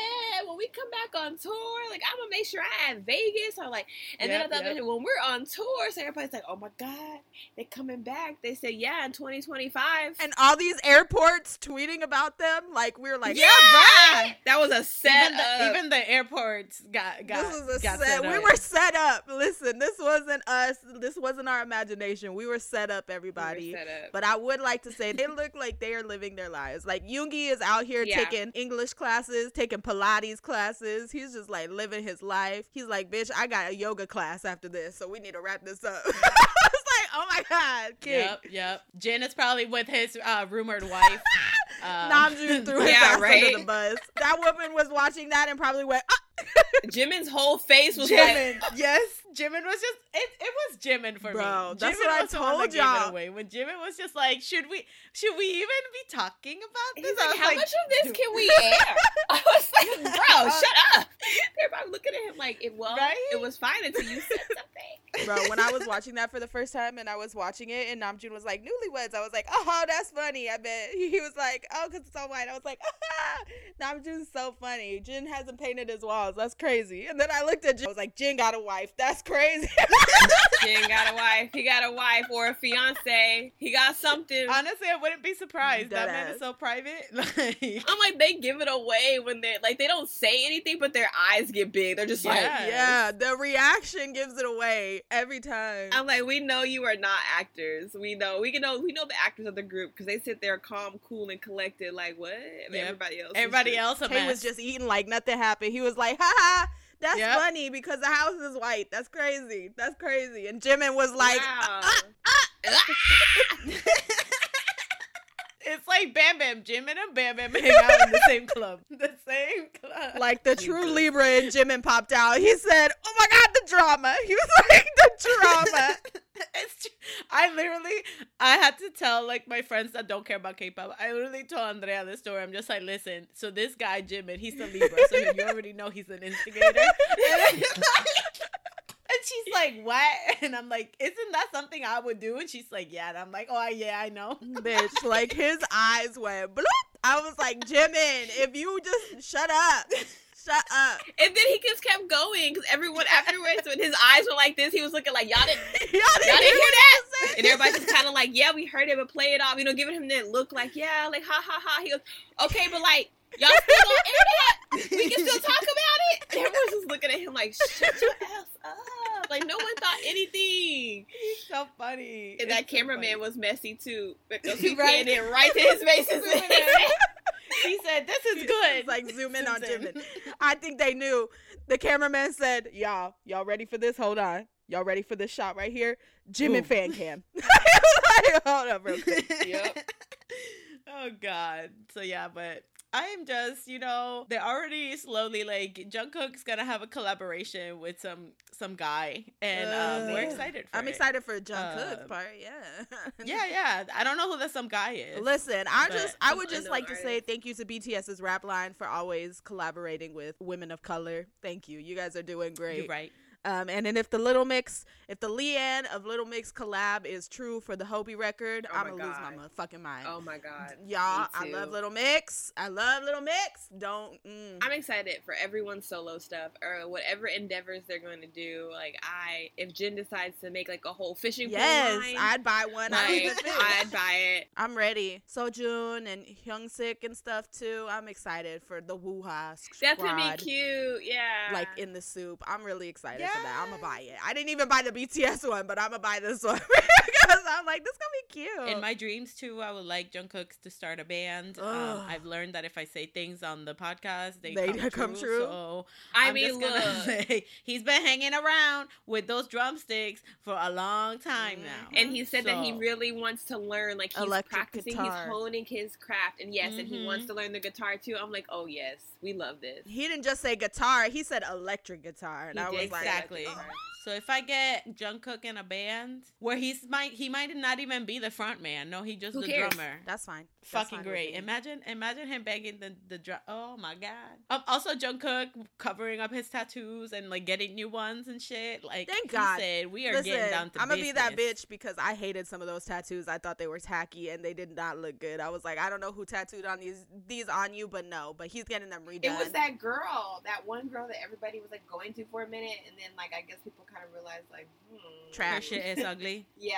when we come back on tour, like I'm gonna make sure I have Vegas or like and Yep, then I thought yep. when we're on tour, so everybody's like, oh my god, they're coming back. They said yeah in 2025. and all these airports tweeting about them. Like we were like, yeah, right. That was a set even the, up. even the airports got got. this was a got set. set we were set up. Listen, this wasn't us. This wasn't our imagination. We were set up, We everybody. set up. But I would like to say they look like they are living their lives. Like Yoongi is out here Yeah. taking English classes, taking Pilates classes. He's just like living his life. He's like, bitch, I got a yoga class after this, so we need to wrap this up. I was like, oh my god, king. Yep, yep. Jin is probably with his uh, rumored wife. Um, Namjoon threw his Yeah, ass right. under the bus. That woman was watching that and probably went, ah. Jimin's whole face was like. Jimin, yes, Jimin was just it. It was Jimin for Bro, me. that's Jimin what I was the told gave y'all. away. When Jimin was just like, should we, should we even be talking about this? He's I like, was how much of this can we air? I was like, bro, shut up. They're probably looking at him like, it well, Right? it was fine until you said something. Bro, when I was watching that for the first time and I was watching it and Namjoon was like, newlyweds, I was like, oh, that's funny. I bet. He was like, oh, because it's all white. I was like, ah, Namjoon's so funny. Jin hasn't painted his walls. That's crazy. And then I looked at Jin. I was like, Jin got a wife. That's crazy. Jin got a wife. He got a wife or a fiance. He got something. Honestly, I wouldn't be surprised. that Dead man is so private. Like, I'm like, they give it away when they're like they don't say anything, but their eyes get big. They're just like, Yeah. yeah, the reaction gives it away every time. I'm like, we know you are not actors. We know we can know we know the actors of the group because they sit there calm, cool, and collected. Like what? And Yep. Everybody else. everybody else a Kay was just eating like nothing happened. He was like, haha. That's Yep. funny because the house is white. That's crazy. That's crazy. And Jimin was like, Wow. Uh, uh, uh, It's like Bam Bam, Jimin and Bam Bam hang out in the same club. The same club. like the true Libra in Jimin popped out. He said, "Oh my god, the drama." He was like, "The drama." it's tr- I literally I had to tell like my friends that don't care about K-pop. I literally told Andrea this story. I'm just like, listen. So this guy Jimin, he's the Libra, so you already know he's an instigator. And, and she's like, what? And I'm like, isn't that something I would do? And she's like, yeah. And I'm like, oh yeah, I know. Bitch, like his eyes went bloop. I was like, Jimin, if you just shut up, shut up. And then he just kept going because everyone afterwards, when his eyes were like this, he was looking like y'all didn't, Y'all didn't, y'all didn't hear what that. he? And everybody's just kind of like, yeah, we heard it, but play it off. You know, giving him that look like, yeah, like ha ha ha. He goes, okay, but like y'all still gonna air that? We can still talk about it. And everyone's just looking at him like, shut your ass up. Like no one thought anything. He's so funny. And It's that so cameraman funny. was messy too because he Right. it right to his face. and Zooming said- in. He said, "This is good." It's like zoom in on. Jimin. I think they knew. The cameraman said, "Y'all, y'all ready for this? Hold on. Y'all ready for this shot right here? Jimin Boom. fan cam." like, hold up, real quick. Yep. oh God. So yeah, but I am just, you know, they're already slowly like Jungkook's gonna have a collaboration with some some guy, and um, we're excited. for I'm it. excited for Jungkook's Uh, part. Yeah. Yeah, yeah. I don't know who that some guy is. Listen, I just I would just like to say thank you to BTS's rap line for always collaborating with women of color. Thank you. You guys are doing great. You're right. Um, and then if the Little Mix, if the Leigh-Anne of Little Mix collab is true for the Hobi record, Oh I'm gonna lose my God. motherfucking mind. Oh my god. Y'all, I love. Little Mix. I love Little Mix. Don't. Mm. I'm excited for everyone's solo stuff or whatever endeavors they're going to do. Like I, if Jin decides to make like a whole fishing yes, line, I'd buy one. Like. I'd buy it. I'm ready. Seojoon and Hyungsik and stuff too. I'm excited for the Wooga That's gonna be cute. Yeah. Like in the Soop. I'm really excited for that. I'm gonna buy it. I didn't even buy the BTS one, but I'm gonna buy this one because I'm like, this gonna be cute. In my dreams too, I would like Jungkook to start a band. Um, I've learned that if I say things on the podcast, they, They come, come true. true. So I I'm mean, just gonna look. say he's been hanging around with those drumsticks for a long time now. And he said that he really wants to learn, like he's Electric practicing, guitar. he's honing his craft, and yes, and he wants to learn the guitar too. I'm like, oh yes, we love this. he didn't just say guitar. He said electric guitar, and He I was did like, exactly. So if I get Jungkook in a band where he's might he might not even be the front man. No, he just Who the cares? drummer. that's fine. That's Fucking fine great. Imagine imagine him begging the the drum. Oh my god. Um, also Jungkook covering up his tattoos and like getting new ones and shit. Like Thank God. said, we are Listen, getting down to I'm gonna be that bitch because I hated some of those tattoos. I thought they were tacky and they did not look good. I was like, I don't know who tattooed on these these on you, but no. But he's getting them redone. It was that girl, that one girl that everybody was like going to for a minute, and then like I guess people kind of realized like, hmm. Trash. shit is ugly. Yeah,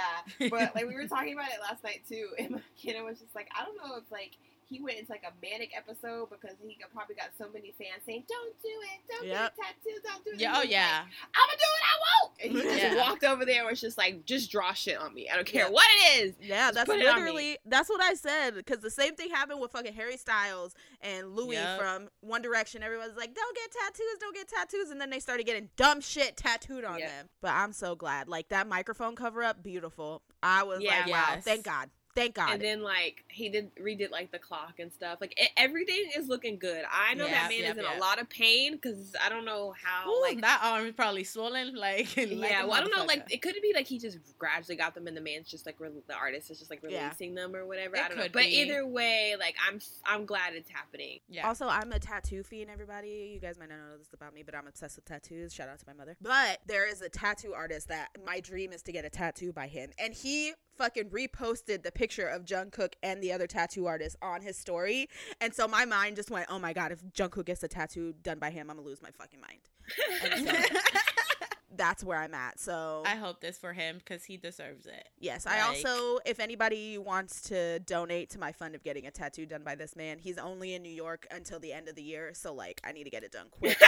but like we were talking about it last night too, and my McKenna was just like, I don't know if like he went into like a manic episode because he got- probably got so many fans saying, "Don't do it, don't Yep. get a tattoo, don't do it." Yeah. Oh yeah. like, I'm gonna do what I want, and he just Yeah. walked over there and was just like, "Just draw shit on me. I don't care Yeah. what it is." Yeah, that's on me. literally that's what I said. Because the same thing happened with fucking Harry Styles and Louis Yep. from One Direction. Everyone's like, "Don't get tattoos, don't get tattoos," and then they started getting dumb shit tattooed on Yeah. them. But I'm so glad. Like that microphone cover up, beautiful. I was like, wow, Yes. thank God, thank God. And then like he did redid like the clock and stuff. Like e- everything is looking good. I know Yep, that man yep, is in a lot of pain because I don't know how Ooh, like that arm is probably swollen. Like like yeah, a well, I don't know. Like, it could be like he just gradually got them, and the man's just like re- the artist is just like Yeah. releasing them or whatever. It I don't know. could But be. either way, like I'm I'm glad it's happening. yeah. Also, I'm a tattoo fiend, everybody. You guys might not know this about me, but I'm obsessed with tattoos. Shout out to my mother. But there is a tattoo artist that my dream is to get a tattoo by him. And he fucking reposted the picture of Jungkook and the other tattoo artist on his story. And so my mind just went, oh my God, if Jungkook gets a tattoo done by him, I'm to lose my fucking mind. So that's where I'm at. So I hope this for him because he deserves it. Yes, I also, if anybody wants to donate to my fund of getting a tattoo done by this man, he's only in New York until the end of the year, so like I need to get it done quick.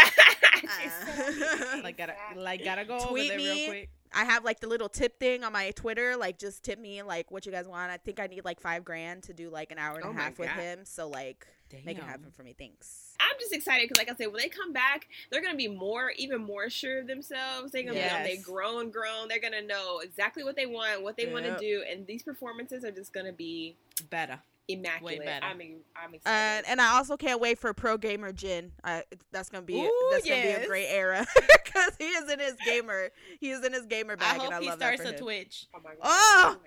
Uh, Like gotta like gotta go Tweet over there me. real quick. I have like the little tip thing on my Twitter, like just tip me like what you guys want. I think I need like five grand to do like an hour and Oh a my half with him, so like make it Damn. happen for me. Thanks. I'm just excited because, like I said, when they come back, they're gonna be more, even more sure of themselves. They're gonna be on they grown, grown. They're gonna know exactly what they want, what they want to do, and these performances are just gonna be Better. Immaculate. better. I mean, I'm Uh, and I also can't wait for Pro Gamer Jin. Uh, that's gonna be Ooh, that's gonna be a great era because he is in his gamer. He is in his gamer I bag, hope and I he starts a. Twitch. oh my god! Oh!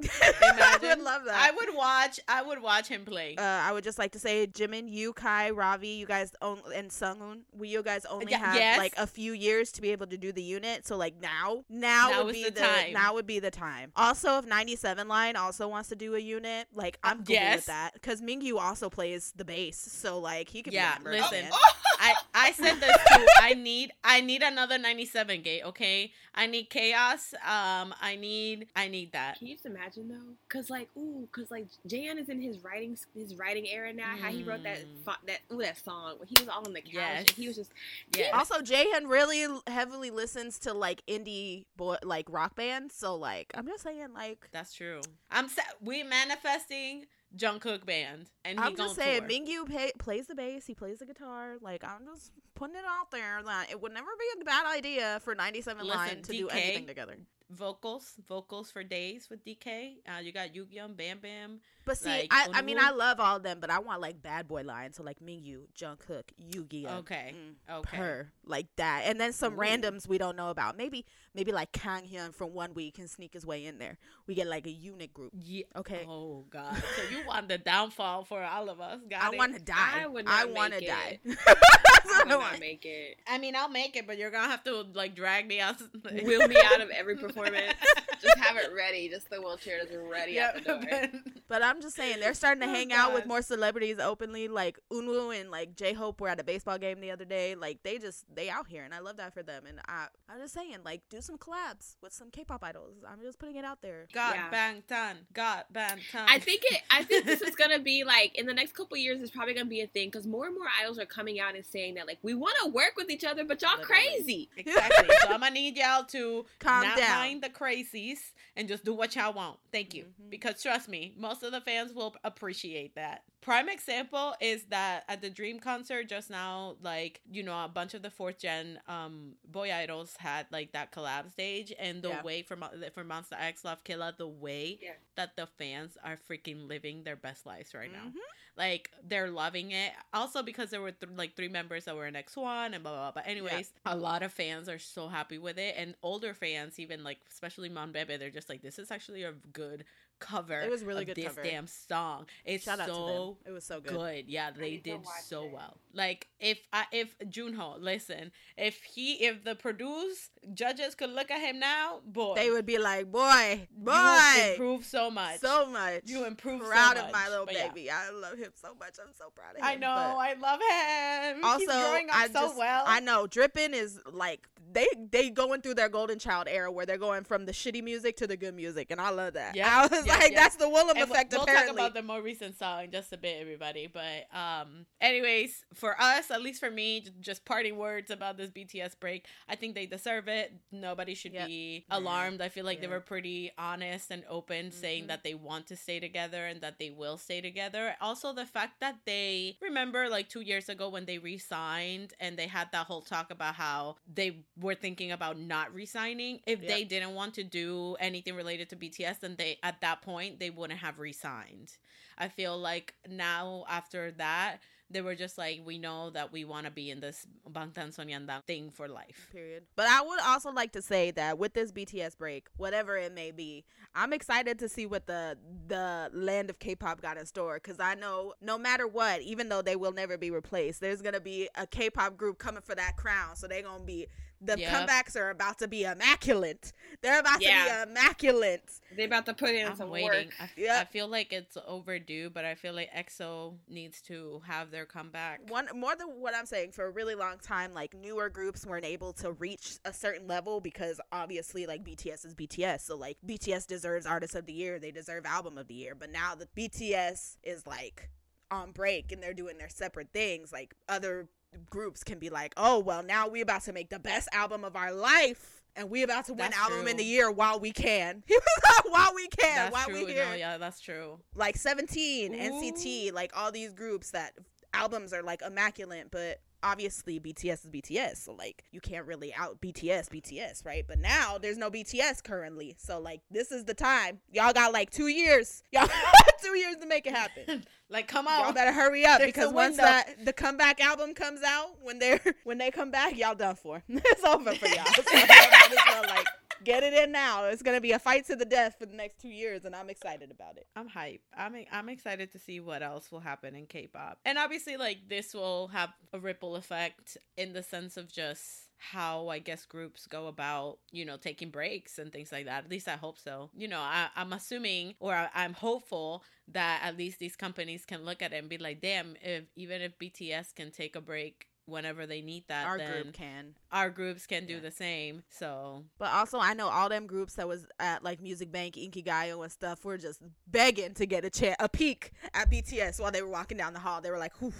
Can you imagine? I would love that. I would watch. I would watch him play. Uh, I would just like to say, Jimin, you, Kai, Ravi, you guys own and Sungun, we you guys only have yes. like a few years to be able to do the unit. So like now, now, Now would be the time. now would be the time. Also, if 97 line also wants to do a unit, like I'm cool yes. with that because Mingyu also plays the bass, so like he could Yeah, be a member listen. again. I I said this too. I need I need another 97 gate. Okay, I need chaos. Um, I need I need that. Can you just imagine though? Cause like, ooh, cause like Jan is in his writing his writing era now. How he wrote that Mm. fo- that ooh that song when he was all on the couch. Yes. And he was just Yeah. Also, Jaehyun really heavily listens to like indie boy like rock bands, so like I'm just saying like. That's true. I'm sa- we manifesting Jungkook band, and he I'm just saying, tour. Mingyu pay, plays the bass, he plays the guitar. Like, I'm just putting it out there that it would never be a bad idea for 97 Listen, Line to do anything together. vocals, vocals for days with DK. Uh, you got Yugyeom, Bam Bam. But see, Like, I, I mean, I love all of them, but I want like bad boy lines. So like Mingyu, Jungkook, Yugi. Okay, Mm, okay. her like that, and then some Ooh. randoms we don't know about. Maybe maybe like Kang Hyun from ONEWE can sneak his way in there. We get like a unit group. Yeah. Okay, Oh God. So you want the downfall for all of us? Got I want to die. I would I want to die. I I not make it. I mean, I'll make it, but you're gonna have to like drag me out. Wheel me out of every performance. Just have it ready. Just the wheelchair is ready out the door. but- But I'm just saying they're starting to Oh, hang out with more celebrities openly. Like Eunwoo and like J Hope were at a baseball game the other day. Like they just they out here, and I love that for them. And I I'm just saying like do some collabs with some K-pop idols. I'm just putting it out there. God Yeah. bang tan. God bang tan. I think it. I think this is gonna be like in the next couple years. It's probably gonna be a thing because more and more idols are coming out and saying that like we want to work with each other, but y'all Literally. crazy. exactly. so I'm gonna need y'all to Calm not down. mind the crazies and just do what y'all want. Thank you. Mhm. Because trust me, most of the fans will appreciate that. Prime example is that at the Dream concert just now, like, you know, a bunch of the fourth gen um boy idols had like that collab stage and the Yeah. way for Mon- for Monsta X Love Killa, the way Yeah. that the fans are freaking living their best lives right now. Mhm. Like they're loving it. Also because there were th- like three members that were in X1 and blah blah. blah. But anyways, a lot of fans are so happy with it, and older fans, even like especially Mon Bebe, they're just like, this is actually a good cover. It was really of good this cover. damn song. It's Shout out to them. so It was so good. good. Yeah, they did so it. well. Like if I if Junho, listen, if he if the produce judges could look at him now, boy, They would be like, boy, you boy, improve so much. so much. You improve so Proud of my little But yeah. baby. I love him so much. I'm so proud of him. I know. but- I love him. also He's growing up I so just, well. I know Drippin is like they they going through their golden child era where they're going from the shitty music to the good music, and I love that. Yeah, I was yep, like, yep. that's the Woollim And effect. we'll apparently, talk about the more recent song in just a bit, everybody. But um, anyways, for us, at least for me, just parting words about this BTS break. I think they deserve it. Nobody should Yep. be alarmed. I feel like they were pretty honest and open, saying Mhm. that they want to stay together and that they will stay together. Also, the fact that they remember like two years ago when they re-signed and they had that whole talk about how they were thinking about not resigning. If Yep. they didn't want to do anything related to BTS, then they at that point they wouldn't have resigned. I feel like now after that, they were just like, we know that we want to be in this Bangtan Sonyeondan thing for life. Period. But I would also like to say that with this BTS break, whatever it may be, I'm excited to see what the the land of K-pop got in store because I know no matter what, even though they will never be replaced, there's gonna be a K-pop group coming for that crown. So they're gonna be the Yep. comebacks are about to be immaculate. They're about Yeah. to be immaculate. They about to put in I'm some waiting. work. I, f- Yep. I feel like it's overdue, but I feel like EXO needs to have their comeback. One more than what I'm saying for a really long time, like newer groups weren't able to reach a certain level because obviously like BTS is BTS. So like BTS deserves artist of the year, they deserve album of the year. But now the BTS is like on break and they're doing their separate things. Like other groups can be like, oh well now we about to make the best album of our life. And we about to win That's album true. in the year while we can. while we can, That's while true. we here No, yeah, that's true. like 17 nct like all these groups that albums are like immaculate but obviously bts is bts so like you can't really out bts bts right? But now there's no bts currently so like this is the time. Y'all got like two years. Y'all got two years to make it happen. Like, come y'all on. better hurry up There's because once that the comeback album comes out when they're when they come back y'all done for. It's over for y'all. So y'all might as well, like get it in now it's gonna be a fight to the death for the next two years and i'm excited about it I'm hype. I'm I'm excited to see what else will happen in K-pop. And obviously like this will have a ripple effect in the sense of just how I guess groups go about, you know, taking breaks and things like that. At least I hope so. You know, I, I'm assuming or I, I'm hopeful that at least these companies can look at it and be like, damn, if even if BTS can take a break whenever they need that, our group can our groups can do the same. So But also, I know all them groups that was at like Music Bank, Inkigayo, and stuff were just begging to get a chance, a peek at BTS while they were walking down the hall. They were like, "Whew,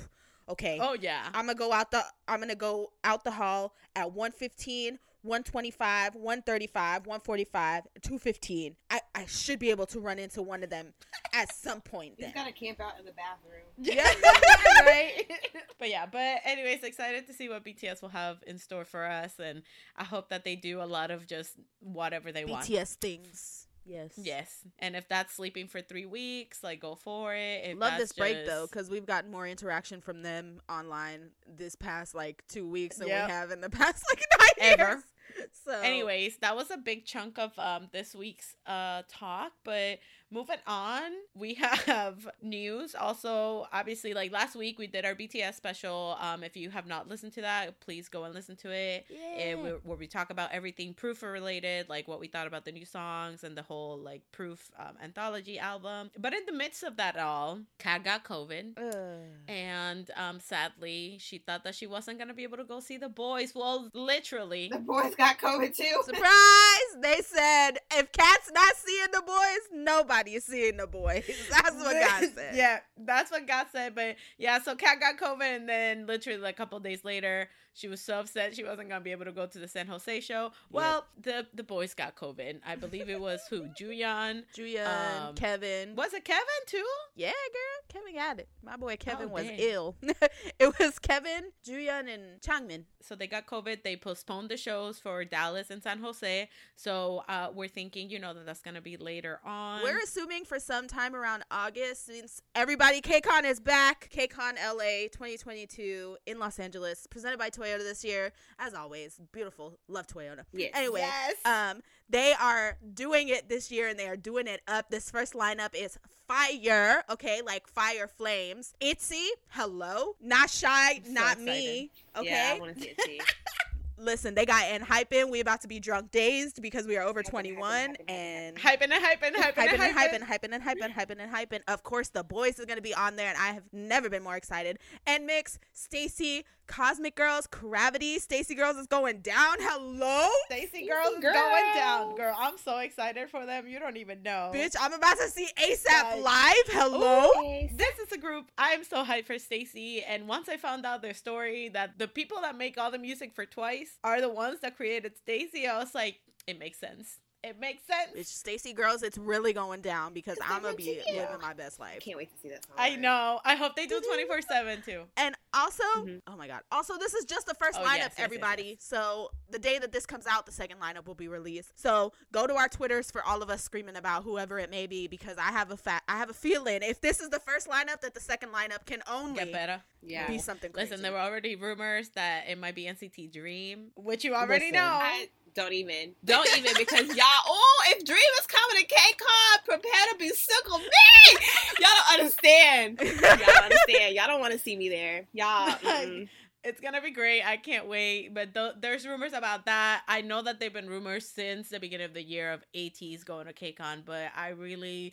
okay, Oh yeah. I'm gonna go out the, I'm gonna go out the hall at 1:15 125, 135, 145, 215. I, I should be able to run into one of them at some point He's then. gotta camp out in the bathroom. Yeah. right? but yeah, but anyways, excited to see what BTS will have in store for us, and I hope that they do a lot of just whatever they want. BTS things. Yes. Yes, and if that's sleeping for three weeks, like go for it. If Love this break though, because we've gotten more interaction from them online this past like two weeks than Yep. we have in the past like nine Ever. years. So, Anyways, that was a big chunk of um this week's uh talk, but moving on, we have news. Also, obviously like last week we did our BTS special. Um if you have not listened to that, please go and listen to it. yeah. And where, where we talk about everything proof related, like what we thought about the new songs and the whole like proof um, anthology album. But in the midst of that all, Kat got COVID. Ugh. And um, sadly, she thought that she wasn't gonna be able to go see the boys. Well, literally, The boys got COVID too. Surprise! They said if Kat's not seeing the boys, nobody is seeing the boys. That's what God said. yeah, that's what God said. But yeah, so Kat got COVID, and then literally a couple days later, she was so upset she wasn't gonna be able to go to the San Jose show. Well, the the boys got COVID. I believe it was who Juyeon. Juyeon, Um, Kevin. Was it Kevin too? Yeah, girl. Kevin got it. My boy Kevin Oh, was dang. ill. it was Kevin, Juyeon, and Changmin. So they got COVID. They postponed the shows for Dallas and San Jose. So uh, we're thinking, you know, that that's gonna be later on. We're assuming for some time around August since everybody KCON is back. KCON LA 2022 in Los Angeles, presented by Toyota this year. As always, beautiful. Love Toyota. Yes. Anyway, Yes. um, they are doing it this year and they are doing it up. This first lineup is fire, okay, like fire flames. Itzy, hello, not shy, I'm so not me, okay. Yeah, I want to see it too. Listen, they got ENHYPEN. We about to be drunk dazed because we are over Hyping, hyping, 21 hyping, and hyping and hyping, hyping, hyping and and hyping, hyping. hyping and hyping, hyping and hyping. Of course, the boys is gonna be on there, and I have never been more excited. And Mix, STAYC, Cosmic Girls, Gravity, STAYC Girls is going down. Hello, STAYC Girls is going down, girl. I'm so excited for them. You don't even know. bitch! I'm about to see ASAP Guys. live. Hello. Okay, This is a group I'm so hyped for STAYC. And once I found out their story that the people that make all the music for Twice are the ones that created STAYC, I was like, it makes sense. It makes sense. Bitch, STAYC Girls, it's really going down because Because I'm gonna be to you. living my best life. Can't wait to see that song. I know. I hope they do 24 7 too. And also, Mhm. oh my god. Also, this is just the first Oh, lineup, yes, yes, yes, everybody. yes. So the day that this comes out, the second lineup will be released. So go to our Twitters for all of us screaming about whoever it may be, because I have a fa- I have a feeling if this is the first lineup, that the second lineup can only Get better. Yeah. be something crazy. Listen, there were already rumors that it might be NCT Dream, which you already Listen. know. I don't even. Don't even because y'all. Oh, if Dream is coming to KCON, prepare to be sick of me. Y'all don't understand. Y'all don't understand. Y'all don't want to see me there. Y'all. mm-mm. It's gonna be great. I can't wait. But th- there's rumors about that. I know that they've been rumors since the beginning of the year of ATEEZ going to KCON, but I really,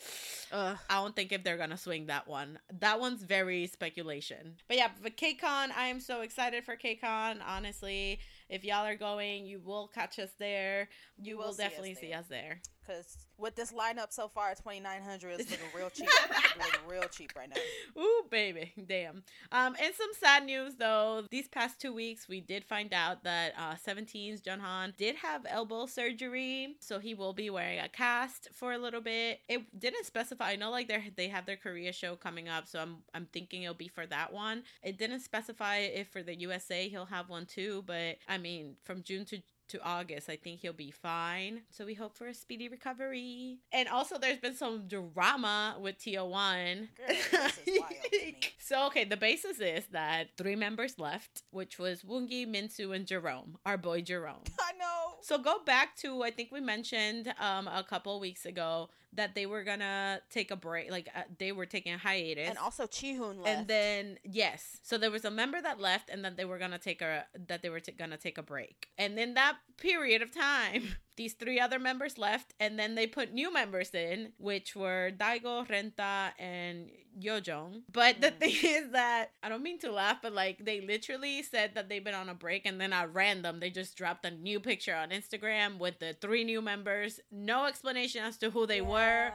Ugh. I don't think if they're gonna swing that one. That one's very speculation. But yeah, but KCON, I am so excited for KCON. Honestly, if y'all are going, you will catch us there. You, You will, will see us definitely see us there. Because with this lineup so far, 2900 is looking real cheap. looking real cheap right now. Ooh, baby, damn. Um, and some sad news though. These past two weeks, we did find out that uh, 17's Jeonghan did have elbow surgery, so he will be wearing a cast for a little bit. It didn't specify. I know like they they have their Korea show coming up, so I'm I'm thinking it'll be for that one. It didn't specify if for the USA he'll have one too, but I mean from June to to August. I think he'll be fine. So we hope for a speedy recovery. And also, there's been some drama with TO1. Girl, this is wild to me. so, okay, the basis is that three members left, which was Woongi, Minsu, and Jerome, our boy Jerome. I know. So go back to I think we mentioned um a couple weeks ago that they were gonna take a break, like uh, they were taking a hiatus, And also Chihoon left. and then yes, so there was a member that left, and then they were gonna take a that they were t- gonna take a break, and in that period of time, these three other members left, and then they put new members in, which were Daigo, Renta, and Yojong. But the Mm. thing is that I don't mean to laugh, but like they literally said that they've been on a break, and then at random they just dropped a new picture on Instagram with the three new members, no explanation as to who they were.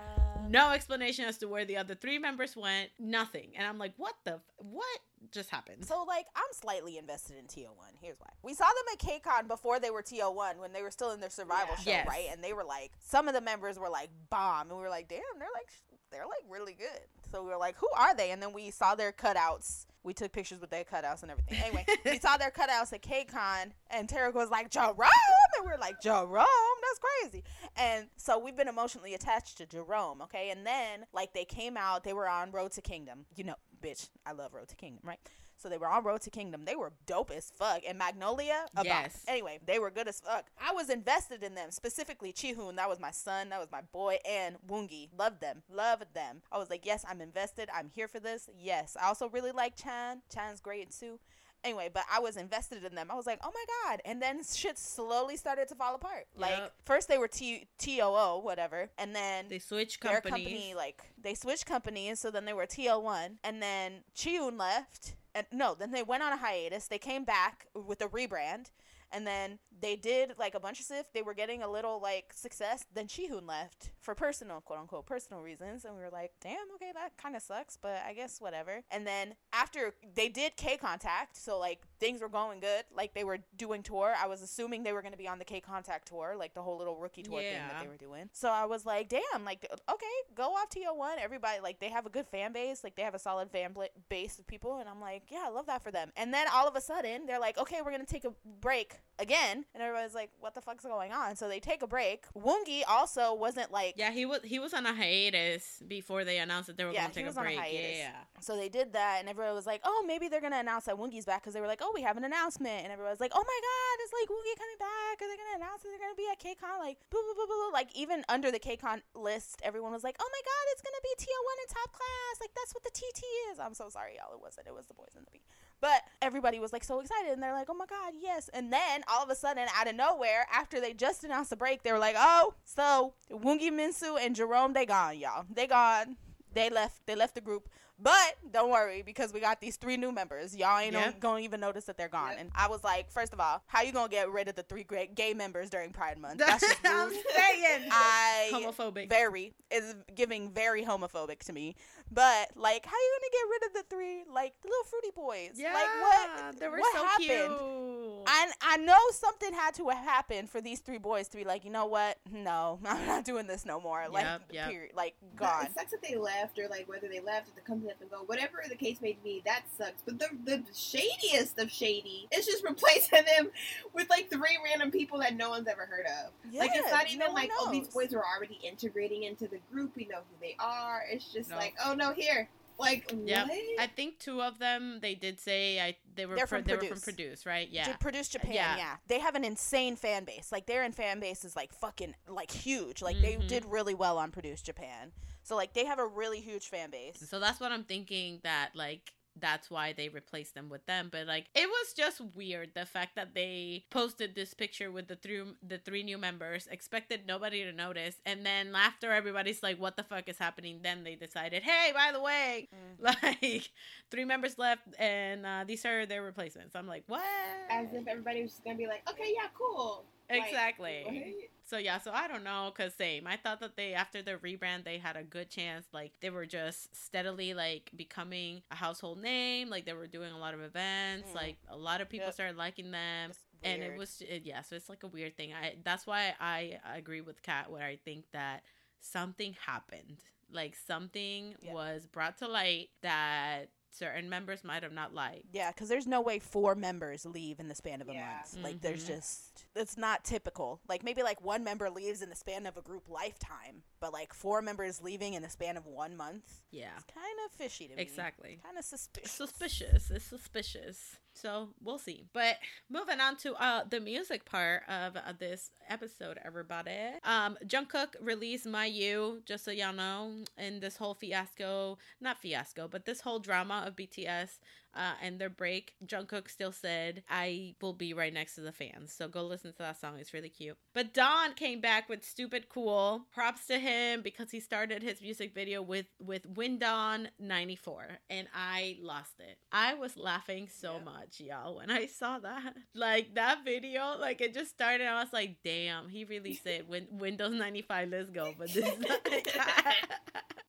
No explanation as to where the other three members went. Nothing. And I'm like, what the? f- What? just happened. So like I'm slightly invested in TO1. Here's why. We saw them at KCON before they were TO1 when they were still in their survival Yeah. show, Yes. right? And they were like some of the members were like bomb and we were like, "Damn, they're like they're like really good." So we were like, "Who are they?" And then we saw their cutouts. We took pictures with their cutouts and everything. Anyway, we saw their cutouts at KCON and Tarek was like, "Jerome." And we were like, "Jerome, that's crazy." And so we've been emotionally attached to Jerome, okay? And then like they came out, they were on Road to Kingdom. You know, bitch, I love Road to Kingdom, right? So they were on Road to Kingdom. They were dope as fuck. And Magnolia, a. Yes. Anyway, they were good as fuck. I was invested in them, specifically Chihoon. That was my son. That was my boy. And Woongi. Loved them. Loved them. I was like, yes, I'm invested. I'm here for this. Yes. I also really like Chan. Chan's great too. Anyway, but I was invested in them. I was like, oh my God. And then shit slowly started to fall apart. Like, first they were T- TOO, whatever. And then They switched their companies. company like they switched companies so then they were TL1 and then Chihoon left and no then they went on a hiatus. They came back with a rebrand and then they did like a bunch of stuff. They were getting a little like success. Then Chihoon left for personal quote unquote personal reasons. And we were like damn okay that kind of sucks but I guess whatever. And then after they did K Contact so like things were going good like they were doing tour. I was assuming they were going to be on the K Contact tour like the whole little rookie tour thing that they were doing. So I was like damn like okay go off to your one. everybody like they have a good fan base. Like they have a solid fan base of people. And I'm like yeah I love that for them. And then all of a sudden they're like okay we're gonna take a break again and everybody's like what the fuck's going on so they take a break Woongi also wasn't like Yeah, he was he was on a hiatus before they announced that they were Yeah, going to take a on a break. hiatus. Yeah, So they did that, and everyone was like, "Oh, maybe they're gonna announce that Woongie's back," because they were like, "Oh, we have an announcement," and everyone was like, "Oh my God, it's like Woongie coming back? Are they gonna announce that they're gonna be at KCON?" Like, boo, boo, boo, boo, like even under the KCON list, everyone was like, "Oh my God, it's gonna be TO1 in top class. Like that's what the TT is." I'm so sorry, y'all. It wasn't. It was the boys and the bee. But everybody was like so excited, and they're like, "Oh my God, yes!" And then all of a sudden, out of nowhere, after they just announced the break, they were like, "Oh, so Woongie Minsu and Jerome, they gone, y'all. They gone. They left. They left the group." But don't worry because we got these three new members. Y'all ain't Yep. gonna even notice that they're gone. Yep. And I was like, first of all, how you gonna get rid of the three great gay members during Pride Month? That's just I'm saying I homophobic. very is giving very homophobic to me. But like, how you gonna get rid of the three like the little fruity boys? yeah, like what? They were what so happened? cute. I I know something had to happen for these three boys to be like, you know what? No, I'm not doing this no more. Like, Yep, yep. period. Like, gone. It sucks that they left, or like whether they left or the company let them go. Whatever the case may be, that sucks. But the the shadiest of shady is just replacing them with like three random people that no one's ever heard of. like it's not even no one like oh these boys are already integrating into the group. We know who they are. It's just No. like oh no here. Like Yep. what? I think two of them they did say I they were They're pro- from they were from Produce. Produce, right? Yeah. To produce Japan, yeah. yeah. They have an insane fan base. Like their fan base is like fucking like huge. Like they Mhm. did really well on Produce Japan. So like they have a really huge fan base. So that's what I'm thinking that like that's why they replaced them with them. But like it was just weird the fact that they posted this picture with the three the three new members, expected nobody to notice, and then after everybody's like, "What the fuck is happening?" Then they decided, "Hey, by the way, like three members left, and uh, these are their replacements." I'm like, "What?" As if everybody was just gonna be like, okay, yeah, cool. Exactly. So yeah, so I don't know, cause same. I thought that they after the rebrand they had a good chance. Like they were just steadily like becoming a household name. Like they were doing a lot of events. Mm. Like a lot of people Yep. started liking them, and it was it, yeah. So it's like a weird thing. I that's why I agree with Kat where I think that something happened. Like something Yeah. was brought to light that certain members might have not liked. Yeah, because there's no way four members leave in the span of a Yeah. month. Like, there's Mhm. just, it's not typical. Like, maybe like one member leaves in the span of a group lifetime, but like four members leaving in the span of one month, Yeah. it's kind of fishy to me. Exactly. Kind of suspicious. suspicious it's suspicious so we'll see but moving on to uh the music part of uh, this episode everybody um jungkook released my you just so y'all know in this whole fiasco not fiasco but this whole drama of bts uh, and their break, Jungkook still said, "I will be right next to the fans." So go listen to that song; it's really cute. But Dawn came back with "Stupid Cool." Props to him because he started his music video with with Windon '94, and I lost it. I was laughing so Yeah. much, y'all, when I saw that. Like that video, like it just started. I was like, "Damn, he really said Win- Windows '95, let's go." But this, but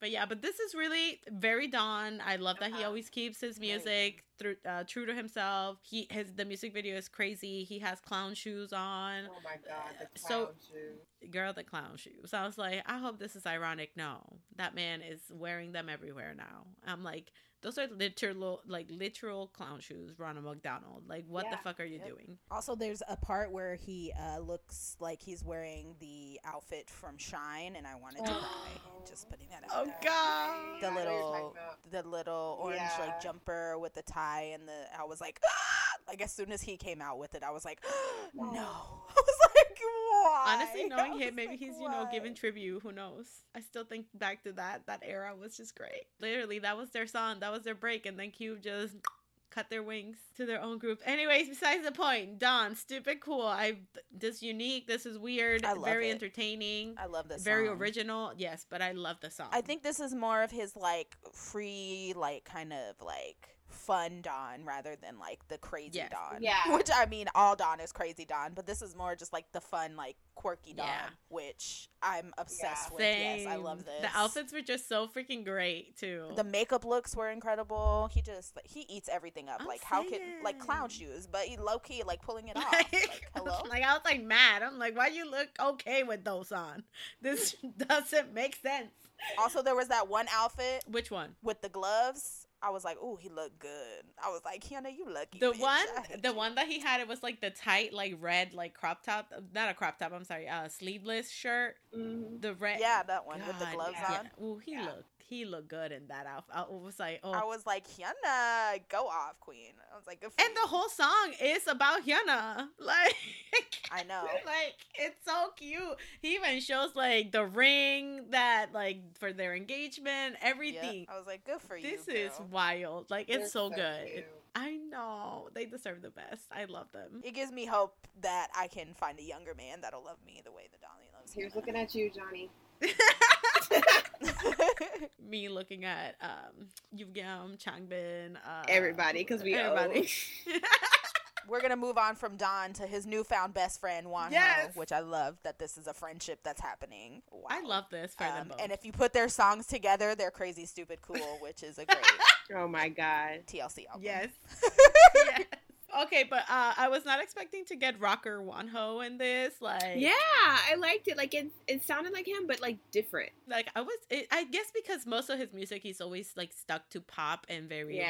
But yeah, but this is really very Dawn. I love that he Uh-huh. always keeps his Very music through, uh, true to himself. He his the music video is crazy. He has clown shoes on. Oh my god, the So- clown shoe. Girl, the clown shoes. I was like, I hope this is ironic. No, that man is wearing them everywhere now. I'm like, those are literal, like literal clown shoes. Ronald McDonald. Like, what the fuck are you Yep. doing? Also, there's a part where he uh, looks like he's wearing the outfit from Shine, and I wanted to cry. Just putting that out Oh there. God. The I know what you're talking little, the little orange Yeah. like jumper with the tie, and the I was like, ah! like as soon as he came out with it, I was like, no. I was like, why? Honestly, knowing him, maybe like, he's you know giving tribute. Who knows? I still think back to that. That era was just great. Literally, that was their song. That was their break, and then Cube just cut their wings to their own group. Anyways, besides the point, Dawn, stupid cool. I this unique. This is weird. I love very it. entertaining. I love this. very song. original. Yes, but I love the song. I think this is more of his like free, like kind of like fun Dawn rather than like the crazy Yes. Dawn. Yeah. Which I mean, all Dawn is crazy Dawn, but this is more just like the fun, like quirky Dawn, Yeah. which I'm obsessed Yeah. with. Same. Yes, I love this. The outfits were just so freaking great too. The makeup looks were incredible. He just like, he eats everything up. I'm like how can like clown shoes, but he low key like pulling it off. like, like hello. like I was like mad. I'm like, why you look okay with those on? This doesn't make sense. also, there was that one outfit Which one? with the gloves. I was like, "Ooh, he looked good." I was like, "Kiana, you lucky." The bitch. one, the you." one that he had, it was like the tight, like red, like crop top. Not a crop top. I'm sorry, uh, sleeveless shirt. Mhm. The red. Yeah, that one with the gloves yeah. on. Ooh, he Yeah. looked, he looked good in that outfit. I was like, oh. I was like, Hyuna, go off, queen. I was like, good for and you. the whole song is about Hyuna. Like, I know. like it's so cute. He even shows like the ring that like for their engagement, Yeah. everything. I was like, good for you. This is wild. Like it's They're so, good. cute. I know they deserve the best. I love them. It gives me hope that I can find a younger man that'll love me the way that Donnie loves Here's Hyuna. looking at you, Johnny. Me looking at um Yugyeom, Changbin, uh, Everybody, because we everybody. We're gonna move on from Dawn to his newfound best friend Wonho, Yes. which I love that this is a friendship that's happening. Wow. I love this for them Um, both. and if you put their songs together, they're crazy, stupid, cool, which is a great Oh my god. TLC album. yes. yes. Okay, but uh, I was not expecting to get rocker Wonho in this. Like, Yeah, I liked it. Like it, it sounded like him, but like different. like I was. It, I guess because most of his music, he's always like stuck to pop and very Yeah.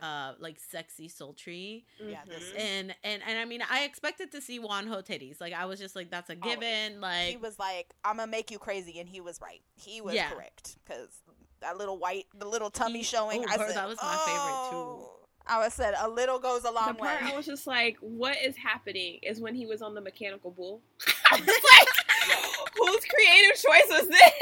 like uh like sexy, sultry. Yeah, this Mhm. And and and I mean, I expected to see Wonho titties. Like I was just like, that's a Always. given. Like he was like, "I'm gonna make you crazy," and he was right. He was Yeah. correct because that little white, the little tummy He- showing. oh, I girl, said, that was my favorite, too. I was said a little goes a the long part way. I was just like, what is happening? Is when he was on the mechanical bull. I was like, whose creative choice was this?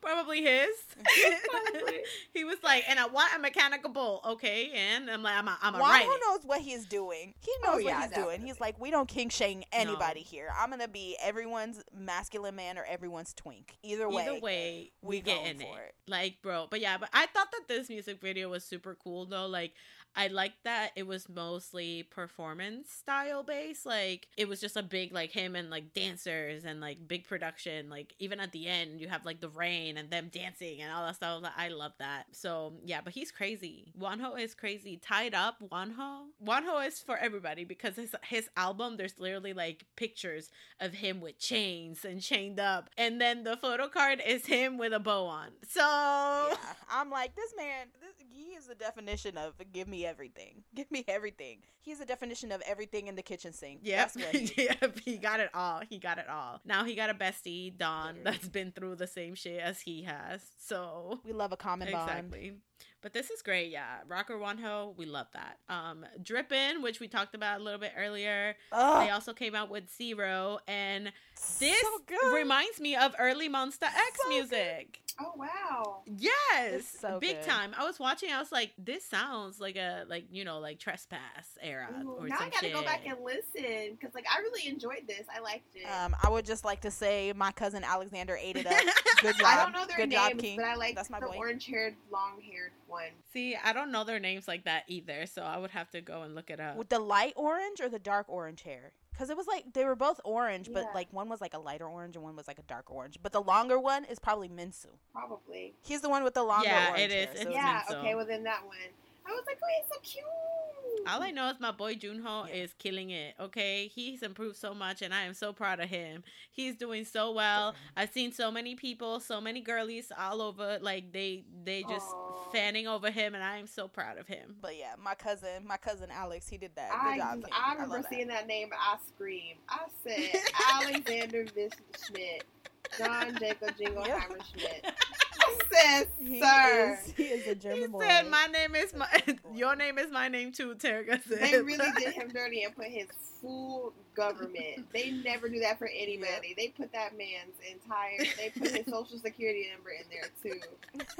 Probably his. Probably. he was like, and I want a mechanical bull, okay? And I'm like, I'm a, I'm a write it. knows what he's doing. He Oh, knows yeah, what he's doing. He's like, we don't king shame anybody here. I'm gonna be everyone's masculine man or everyone's twink. Either way, Either way, we, we get in it. it. Like, bro, but yeah, but I thought that this music video was super cool though. Like, I liked that it was mostly performance style based. Like, it was just a big like him and like dancers and like big production. Like, even at the end, you have like the rain and them dancing and all that stuff. I love that. So yeah, but he's crazy. Wonho is crazy. Tied up, Wonho. Wonho is for everybody because his his album. There's literally like pictures of him with chains and chained up. And then the photo card is him with a bow on. So Yeah, I'm like this man. This, he is the definition of give me everything. Give me everything. He's the definition of everything in the kitchen sink. Yep. That's he yep. He got it all. He got it all. Now he got a bestie, Dawn, that's been through the same shit as he has. So We love a common bond. Exactly. But this is great, yeah. Rocker Wonho, we love that. Um Drippin', which we talked about a little bit earlier. Ugh, They also came out with Zero and this so reminds me of early Monsta X So good. Music. Oh wow. Yes, so big good. time. I was watching. I was like, this sounds like a like you know like trespass era Ooh, or now some I gotta shit. go back and listen because like I really enjoyed this. I liked it. Um, I would just like to say my cousin Alexander ate it up. Good job. I don't know their Good names, job, King. but I like That's my the boy. orange-haired, long-haired one. See, I don't know their names like that either, so I would have to go and look it up. With the light orange or the dark orange hair? Because it was like they were both orange, but like one was like a lighter orange and one was like a dark orange. But the longer one is probably Minsu. Probably. He's the one with the longer Yeah, orange it is. hair, It's so yeah. Minso. Okay. Well, then that one. I was like, oh, he's so cute. All I know is my boy Junho Yeah. is killing it. Okay, he's improved so much, and I am so proud of him. He's doing so well. I've seen so many people, so many girlies all over, like they they just Aw. fanning over him, and I am so proud of him. But yeah, my cousin, my cousin Alex, he did that. Good I, job. just, King. I I remember love that. seeing that name. I screamed. I said Alexander Schmidt, John Jacob Jingleheimer Schmidt. He sir. is, he is a He German boy. said, "My name is my your name is my name too." Terga said. They really did him dirty and put his full government. They never do that for anybody. They put that man's entire. They put his social security number in there too.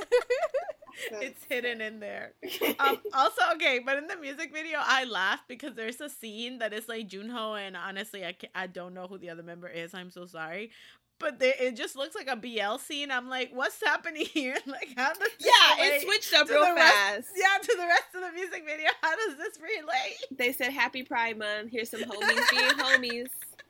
So- it's hidden in there. um, also, okay, but in the music video, I laughed because there's a scene that is like Junho, and honestly, I, I don't know who the other member is. I'm so sorry. But they, it just looks like a BL scene. I'm like, what's happening here? Like, how does this yeah, it switched up real the rest- fast. Yeah, to the rest of the music video. How does this relate? They said Happy Pride Month. Here's some homies being homies.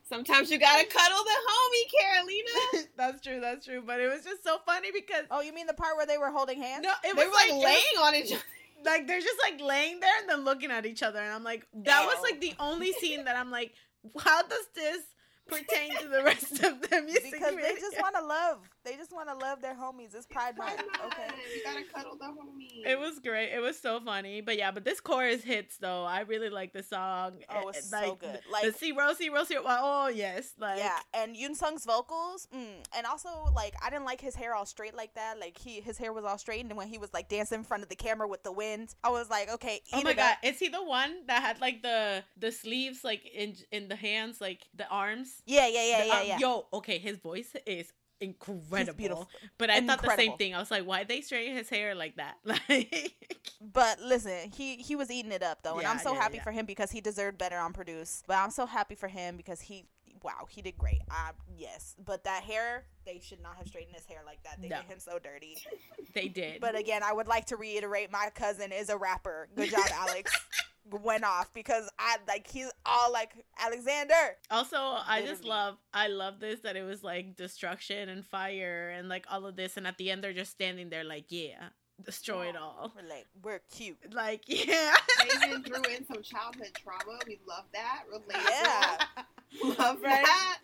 Sometimes you gotta cuddle the homie, Carolina. that's true. That's true. But it was just so funny because Oh, you mean the part where they were holding hands? no, it they was were like, like it was- laying on each other. like they're just like laying there and then looking at each other and i'm like that was like the only scene that i'm like how does this pertain to the rest of the music because they just want to love. They just want to love their homies. It's Pride Pride Month. Month. Okay. You gotta cuddle the homie. it was great it was so funny but yeah but this chorus hits though i really like the song Oh, it's like, so good. Like the Like Oh yes like yeah, and Yoon Sung's vocals, mm, and also like I didn't like his hair all straight like that. Like he his hair was all straightened, and when he was like dancing in front of the camera with the wind, I was like, okay, Oh my god, up. is he the one that had like the the sleeves like in in the hands, like the arms? Yeah, yeah, yeah, The yeah, arm- yeah. Yo, okay, his voice is incredible. beautiful. But I thought the same thing. I was like, why they straighten his hair like that? Like But listen, he he was eating it up though, and Yeah, I'm so yeah, happy yeah. for him because he deserved better on Produce. But I'm so happy for him because he, wow, he did great. I yes, but that hair, they should not have straightened his hair like that. They No. did him so dirty. they did. But again, I would like to reiterate, my cousin is a rapper. Good job, Alex. Went off because I like he's all like Alexander. also, I just love I love this that it was like destruction and fire and like all of this and at the end they're just standing there like, yeah, destroy it all. We're like we're cute. Like, yeah. They even threw in some childhood trauma. We love that. Relatable. Yeah. Love Right. that.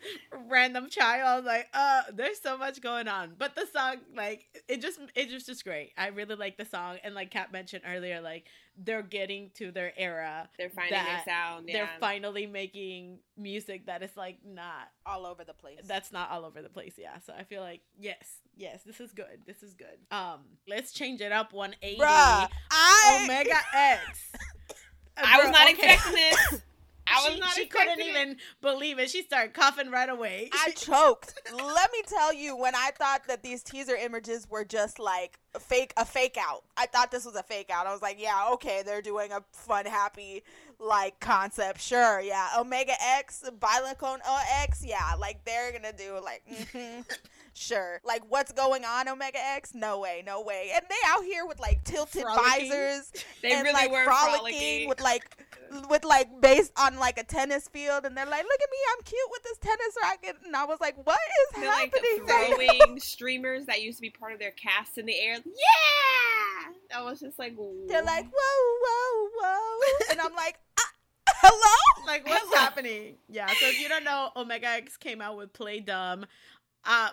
random child. Like, uh, there's so much going on. But the song, like, it just it just just great. I really like the song. And like Kat mentioned earlier, like they're getting to their era. They're finding their sound. Yeah. They're finally making music that is like not All over the place. that's not all over the place. Yeah. So I feel like yes, yes, this is good. This is good. Um, let's change it up 180. Bruh, I Omega X. I was not okay. expecting this. I was she, not she couldn't it. even believe it. She started coughing right away. I choked. Let me tell you, when I thought that these teaser images were just like a fake, a fake out. I thought this was a fake out. I was like, yeah, okay, they're doing a fun, happy like concept. Sure, yeah. Omega X, Bilacone X, yeah. Like they're gonna do like, mhm, sure. Like what's going on, Omega X? No way, no way. And they out here with like tilted Frolicking. visors They and really like were frolicking, frolicking. with like with like based on like a tennis field and they're like look at me i'm cute with this tennis racket and i was like what is They're like happening right now? throwing streamers that used to be part of their cast in the air. Yeah, that was just like they're like whoa whoa whoa and i'm like ah, hello like what's happening yeah so if you don't know omega x came out with play dumb um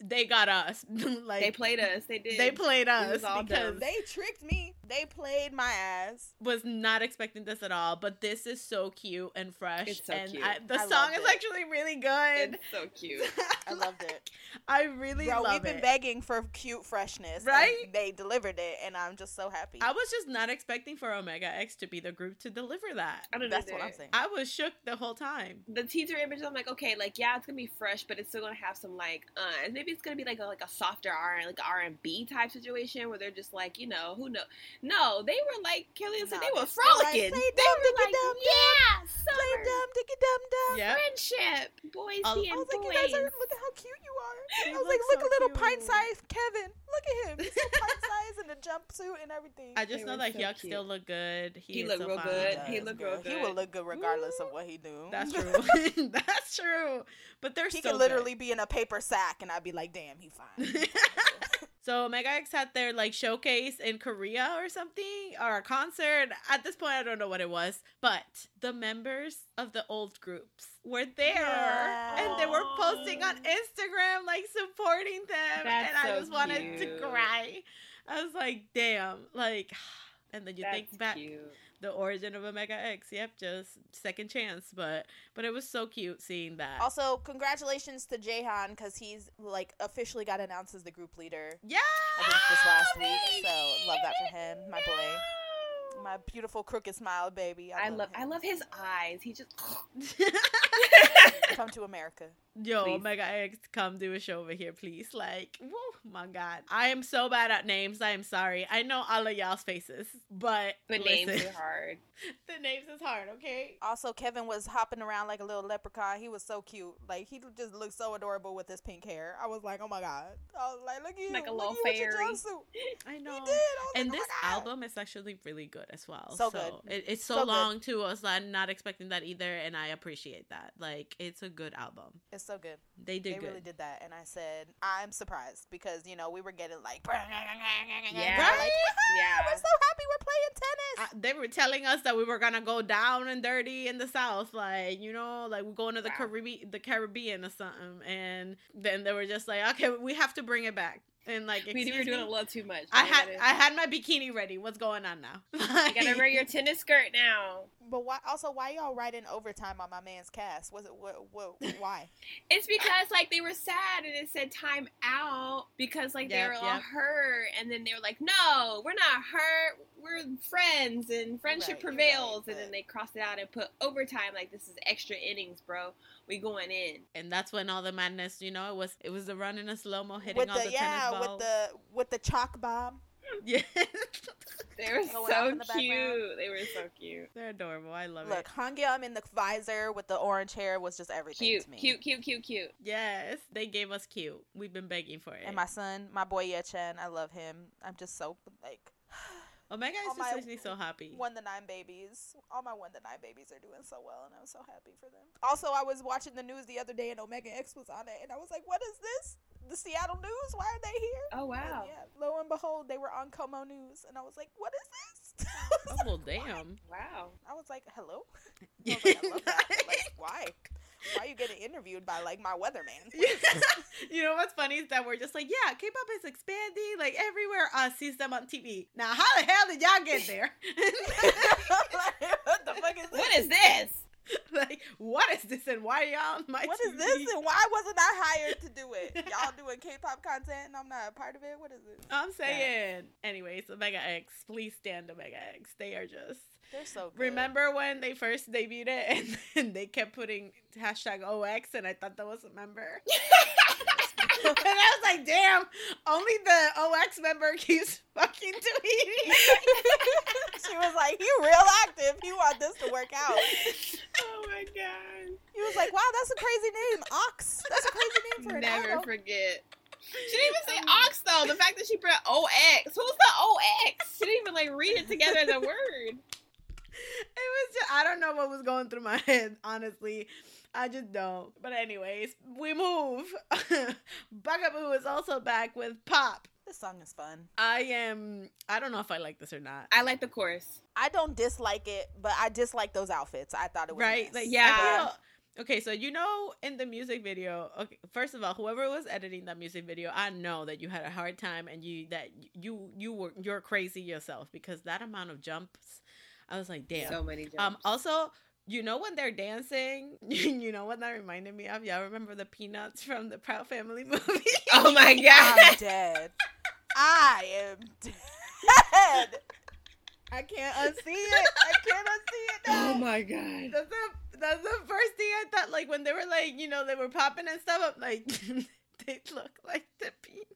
they got us like they played us. They did. they played us because dumb. they tricked me they played my ass was not expecting this at all but this is so cute and fresh It's so and cute. I, the I song is it. actually really good It's so cute. i loved it i really bro love we've been begging for cute freshness and Right? they delivered it and i'm just so happy i was just not expecting for omega x to be the group to deliver that I don't that's either. what i'm saying i was shook the whole time The teaser image, I'm like, okay, like yeah, it's gonna be fresh, but it's still gonna have some like, uh, and maybe it's gonna be like a, like a softer R like R and B type situation where they're just like, you know, who know? No, they were like Killian said, No, they were they're like, frolicking. "Play they dumb, were like, dumb, yeah, play summer. dumb diggy dum dum Yep. friendship. Boys I'll- being I was like, you guys are look at how cute you are. He I was like, looks look so a little pint sized Kevin. Look at him. He's so pint sized in the jumpsuit and everything. I just They know that so Yuck cute. still look good. He, He looked so real fine. good. does, He looked girl. real He will look good regardless of what he do. That's true. That's true. But they're He so could literally be in a paper sack, and I'd be like, damn, he fine. So Mega X had their like showcase in Korea or something or a concert. At this point, I don't know what it was, but the members of the old groups were there Yeah. and they were posting on Instagram like supporting them, That's and I so just wanted to cry. I was like, damn, like. And then you That's think back cute. The origin of Omega X. Yep, just second chance, but but it was so cute seeing that. Also, congratulations to Jaehan because he's like officially got announced as the group leader. yeah, I think this last week, so love that for him, my boy, my beautiful crooked smile baby. I love I love his eyes. He just Come to America. Yo, Please. Omega X, come do a show over here, please. Like, whoa, my God, I am so bad at names. I am sorry. I know all of y'all's faces, but the listen, names are hard. the names is hard. Okay. Also, Kevin was hopping around like a little leprechaun. He was so cute. Like he just looked so adorable with his pink hair. I was like, oh my god. I was like, look at you, Like a look little at you with your fairy. jumpsuit. I He know. did. I was And like, this oh my God. album is actually really good as well. So good. It, it's so, So good. long too. I was not expecting that either, and I appreciate that. Like, it's a good album. It's so good. They did they good. really did that, and I said, I'm surprised because you know we were getting like, Yeah. Like, Yeah. we're so happy we're playing tennis. Uh, they were telling us that we were gonna go down and dirty in the south, like you know, like we're going to the Wow. Caribbean, the Caribbean or something. And then they were just like, okay, we have to bring it back. And like, We were doing me? a little too much. I had I had my bikini ready. What's going on now? You gotta wear your tennis skirt now. But why? Also, why y'all writing overtime on my man's cast? Was it what? what why? It's because like they were sad and it said time out because like they Yep, were all hurt and then they were like, no, we're not hurt. We're friends and friendship Right, prevails. right, and then they cross it out and put overtime like this is extra innings, bro. We going in. and that's when all the madness, you know, it was it was the run in a slow mo hitting with all the, the, yeah, tennis with the with the chalk bomb. yeah, They were Going off so in the cute. background. They were so cute. they're adorable. I love it. Look, it. Hangyeom in the visor with the orange hair was just everything Cute, to me. cute, cute, cute, cute. Yes, they gave us cute. We've been begging for it. And my son, my boy Yechan, I love him. I'm just so like Omega all is my just makes me so happy. one the nine babies. All my one the nine babies are doing so well, and I'm so happy for them. Also, I was watching the news the other day, and Omega X was on it, and I was like, "What is this? The Seattle News? Why are they here?" Oh And wow. yeah, lo and behold, they were on KOMO News, and I was like, "What is this?" Oh well, damn. Wow. I was like, "Hello." I was like, "I love that." like, why? Why are you getting interviewed by like my weatherman? you know what's funny is that we're just like, yeah, K-pop is expanding like everywhere. Uh, sees them on TV. Now, how the hell did y'all get there? what the fuck is this? What is this? like, what is this and why y'all on my What is TV? this and why wasn't I hired to do it? Y'all doing K-pop content and I'm not a part of it. What is it? I'm saying. Anyways, Omega X, please stand Omega X. They are just. They're so good. Remember when they first debuted it and then they kept putting hashtag OX and I thought that was a member? and I was like, damn, only the OX member keeps fucking tweeting. she was like, "You real active. You want this to work out." Oh my god. He was like, "Wow, that's a crazy name, Ox. That's a crazy name for an Never idol." forget. She didn't even say ox though. The fact that she put OX. Who's the OX? She didn't even like read it together as a word. It was just I don't know what was going through my head, honestly. I just don't. But anyways, we move. Bugaboo is also back with Pop. This song is fun. I am I don't know if I like this or not. I like the chorus. I don't dislike it, but I dislike those outfits. I thought it was right? nice. Like Yeah. Feel- okay, so you know in the music video, okay, first of all, whoever was editing that music video, I know that you had a hard time and you that you you were you're crazy yourself because that amount of jumps, I was like, damn. So many jumps. Um. Also, you know when they're dancing, you know what that reminded me of. Y'all remember the Peanuts from the Proud Family movie? oh my god. I'm dead. I am dead. I can't unsee it. I can't unsee it now. oh my god. That's the that's the first thing I thought. Like when they were like, you know, they were popping and stuff. I'm like, they look like the Peanuts.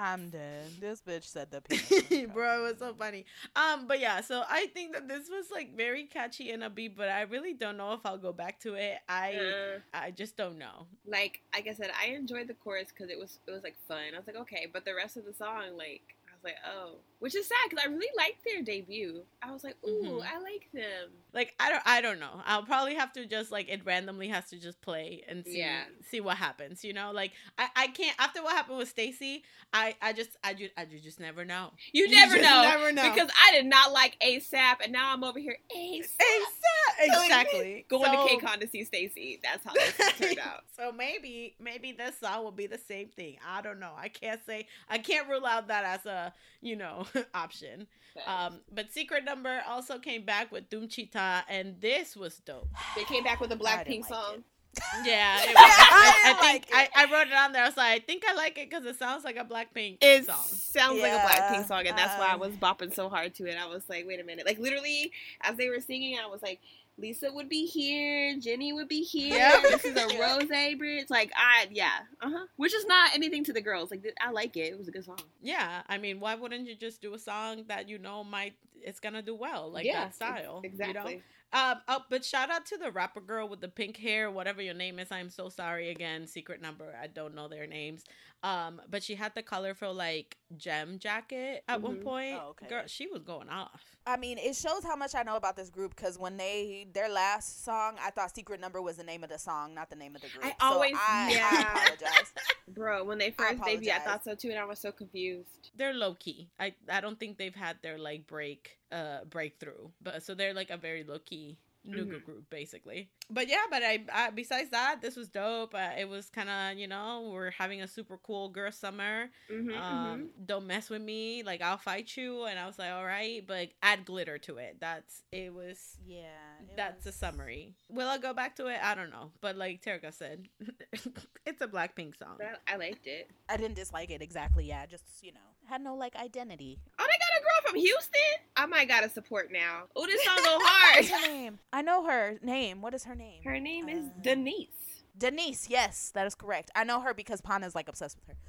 I'm dead. This bitch said the penis. Bro, it was so funny. Um, but yeah, so I think that this was like very catchy and upbeat, but I really don't know if I'll go back to it. I Uh, I just don't know. like like I said, I enjoyed the chorus because it was it was like fun. I was like, okay, but the rest of the song, like I was like, oh, which is sad because I really liked their debut. I was like, ooh, Mhm. I like them. Like I don't I don't know. I'll probably have to just like it randomly has to just play and see Yeah. see what happens. You know, like I I can't after what happened with STAYC. I I just I just I ju- just never know. You, You never know, never know. because I did not like ASAP, and now I'm over here ASAP Exactly. going So- to KCON to see STAYC. That's how this turned out. so maybe maybe this song will be the same thing. I don't know. I can't say I can't rule out that as a you know option. Um, but Secret Number also came back with DOOMCHITA, and this was dope. they came back with a Blackpink like song. Yeah, it was, I I, I think like. I, I wrote it on there. I was like, I think I like it because it sounds like a Blackpink It song. sounds like a Blackpink song, and that's why I um, was bopping so hard to it. I was like, wait a minute. Like, literally, as they were singing, I was like, Lisa would be here, Jennie would be here. Yep. This is a Yeah. Rosé bridge. Like, I, yeah, uh huh. Which is not anything to the girls. Like, I like it. It was a good song. Yeah, I mean, why wouldn't you just do a song that you know might it's gonna do well, like Yeah, that style? Exactly. You know? Um, oh, but shout out to the rapper girl with the pink hair, whatever your name is. I'm so sorry again. Secret number. I don't know their names. Um, but she had the colorful like gem jacket at one Mhm. point. Oh, okay. Girl, she was going off. I mean, it shows how much I know about this group because when they their last song, I thought "Secret Number" was the name of the song, not the name of the group. I So always- I, yeah. I apologize. Bro, when they first debuted, I thought so too, and I was so confused. They're low key. I I don't think they've had their like break uh breakthrough. But so they're like a very low key nugu Mhm. group basically. But yeah, but I, I besides that, this was dope. Uh, it was kind of you know we're having a super cool girl summer. Mm-hmm, um don't mess with me like i'll fight you and i was like all right but add glitter to it that's it was Yeah, it that's a summary will i go back to it i don't know but like Terika said it's a blackpink song But I liked it. I didn't dislike it exactly. Yeah, just you know, had no like identity. Oh, they a girl from Houston. I might gotta support now. Oh, this song go hard. What's her name? I know her name. What is her name? Her name is Uh, Denise. Denise. Yes, that is correct. I know her because Pana's like obsessed with her.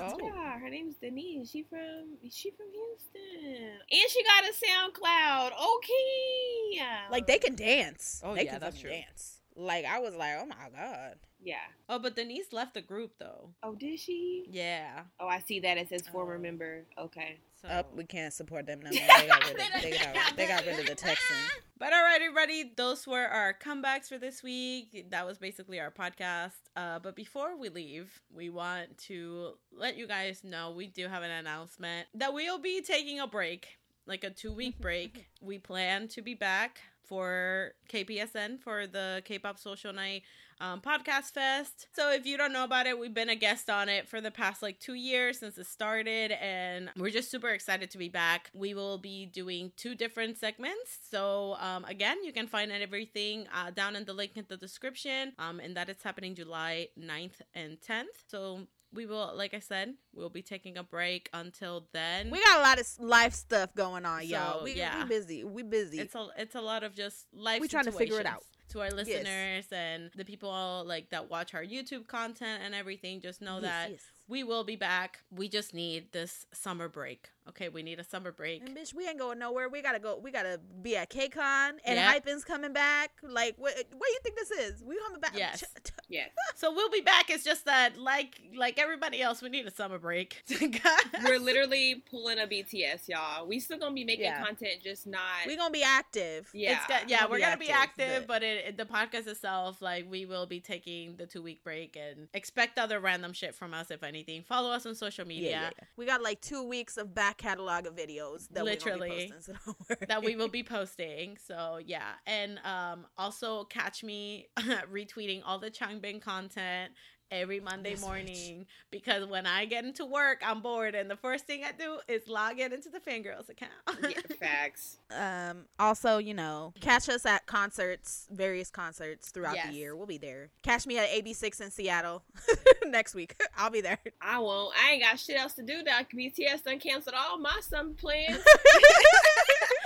Oh. Yeah, her name's Denise. She from she from Houston, and she got a SoundCloud. Okay, Like they can dance. Oh, they yeah, can that's true. dance. Like I was like, oh my god. Yeah. oh but denise left the group though Oh, did she? yeah Oh, I see that it says former Oh. member. Okay. so Up, we can't support them no more. They got rid of, they got, they got rid of the Texans. But alright, everybody, those were our comebacks for this week. That was basically our podcast. Uh, but before we leave, we want to let you guys know we do have an announcement that we'll be taking a break, like a two week break. we plan to be back for KPSN for the K-pop Social Night um, podcast fest. So if you don't know about it, we've been a guest on it for the past like two years since it started, and we're just super excited to be back. We will be doing two different segments. So um, again, you can find everything uh, down in the link in the description, um, and that it's happening July 9th and 10th. So we will, like I said, we'll be taking a break until then. We got a lot of life stuff going on, y'all. We, yeah. we busy. We busy. it's a it's a lot of just life. We trying to figure it out. To our listeners and the people like that watch our YouTube content and everything, just know Yes, that yes. we will be back. We just need this summer break. Okay, we need a summer break. And bitch, we ain't going nowhere. We gotta go. We gotta be at KCON and Yeah. Hypen's coming back. Like, what? What do you think this is? We coming back? Yes. Yes. So we'll be back. It's just that, like like everybody else, we need a summer break. We're literally pulling a BTS, y'all. We still gonna be making Yeah. content, just not. we gonna be active. yeah. It's got, yeah, We'll we're be gonna be active, active, but- but it, it- the podcast itself, like, we will be taking the two week break and expect other random shit from us if anything. Follow us on social media. Yeah, yeah. We got like two weeks of back catalog of videos that Literally. we gonna be posting, so that we will be posting. So yeah, and um also catch me retweeting all the Changbin content every Monday Yes, bitch. morning because when I get into work, I'm bored, and the first thing I do is log in into the Fangirls account. yeah, facts. Um. Also, you know, catch us at concerts, various concerts throughout Yes. the year. We'll be there. Catch me at AB6IX in Seattle next week. I'll be there. I won't. I ain't got shit else to do. That BTS done canceled all my summer plans.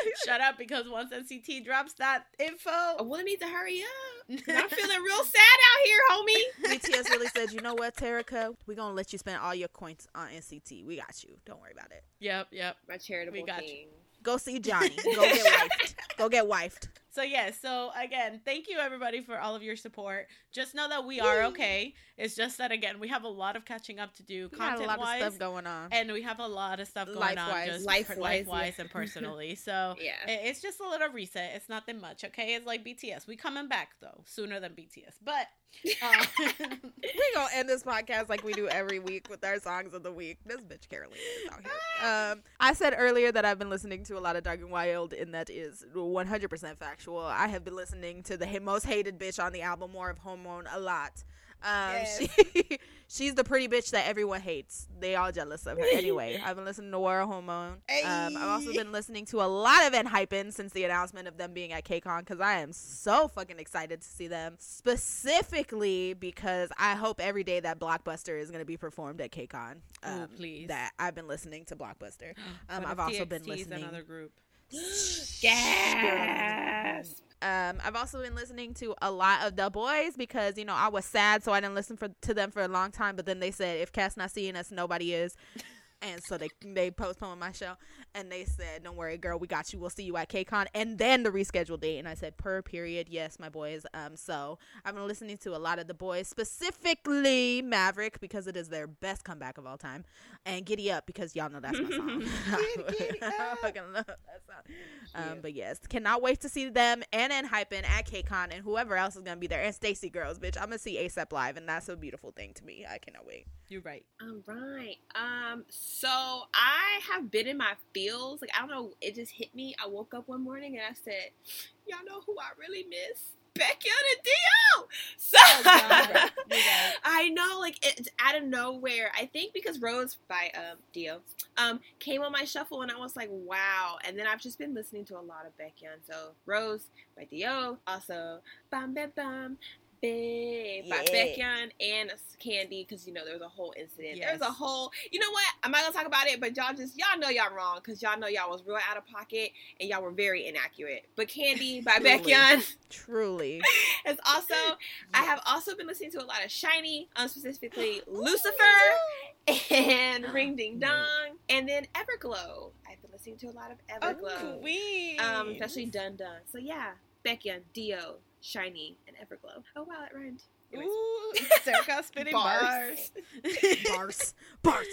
Shut up, because once NCT drops that info, well, I need to hurry up. I'm feeling real sad out here, homie. BTS really said, you know what, Terica? We're going to let you spend all your coins on NCT. We got you. Don't worry about it. yep, yep. My charitable We got you. Go see Johnny. Go get wifed. Go get wifed. So yeah, so again, thank you everybody for all of your support. Just know that we are okay. It's just that again, we have a lot of catching up to do We got a content lot of wise. stuff going on. and we have a lot of stuff going Life-wise. on just Life-wise, life wise yeah. and personally. So Yeah. it's just a little reset. It's nothing much, okay? It's like BTS. We coming back though sooner than BTS, but uh, we gonna end this podcast like we do every week with our songs of the week. This bitch Carolyn is out here. Um, I said earlier that I've been listening to a lot of Dark and Wild, and that is 100% I have been listening to the most hated bitch on the album, More of Hormone, a lot. Um, Yes. she, she's the pretty bitch that everyone hates. They all jealous of her. Anyway, I've been listening to War of Hormone. Um, I've also been listening to a lot of Enhypen since the announcement of them being at KCON because I am so fucking excited to see them. Specifically because I hope every day that Blockbuster is going to be performed at KCON. Oh, Um, please. That I've been listening to Blockbuster. Um, I've also been TXT is listening. another group. Yes. Um, I've also been listening to a lot of THE BOYZ because you know I was sad, so I didn't listen for to them for a long time. But then they said if Kat's not seeing us, nobody is, and so they they postponed my show, and they said, "Don't worry, girl, we got you. We'll see you at KCON." And then the rescheduled date, and I said, "Per period, yes, my boys." Um, so I've been listening to a lot of THE BOYZ, specifically Maverick because it is their best comeback of all time, and Giddy Up because y'all know that's my song. I fucking love that song. Um, but yes, cannot wait to see them and Hypen at KCON and whoever else is gonna be there and STAYC Girls, bitch. I'm gonna see ASAP live and that's a beautiful thing to me. I cannot wait. You're right. All right. Um. So I have been in my feels. Like I don't know. It just hit me. I woke up one morning and I said, "Y'all know who I really miss." Becky and Dio. So God. I know, like it's out of nowhere. I think because Rose by um D.O. um came on my shuffle and I was like, wow. And then I've just been listening to a lot of Baekhyun. So Rose by D.O., also Bam Bam Bam. Babe by Yeah. Baekhyun and Candy because you know there was a whole incident. There's a whole, you know what? I'm not gonna talk about it, but y'all just y'all know y'all wrong because y'all know y'all was real out of pocket and y'all were very inaccurate. But Candy by. Baekhyun Truly. is also I have also been listening to a lot of SHINee, um, specifically Lucifer and Ring Ding Dong, and then Everglow. I've been listening to a lot of Everglow, queen. um, especially Dun Dun. So yeah, Becky D.O., SHINee, and Everglow. Oh wow, it rhymed. Anyways. Ooh, Serica spitting bars. Bars. Bars. Bars.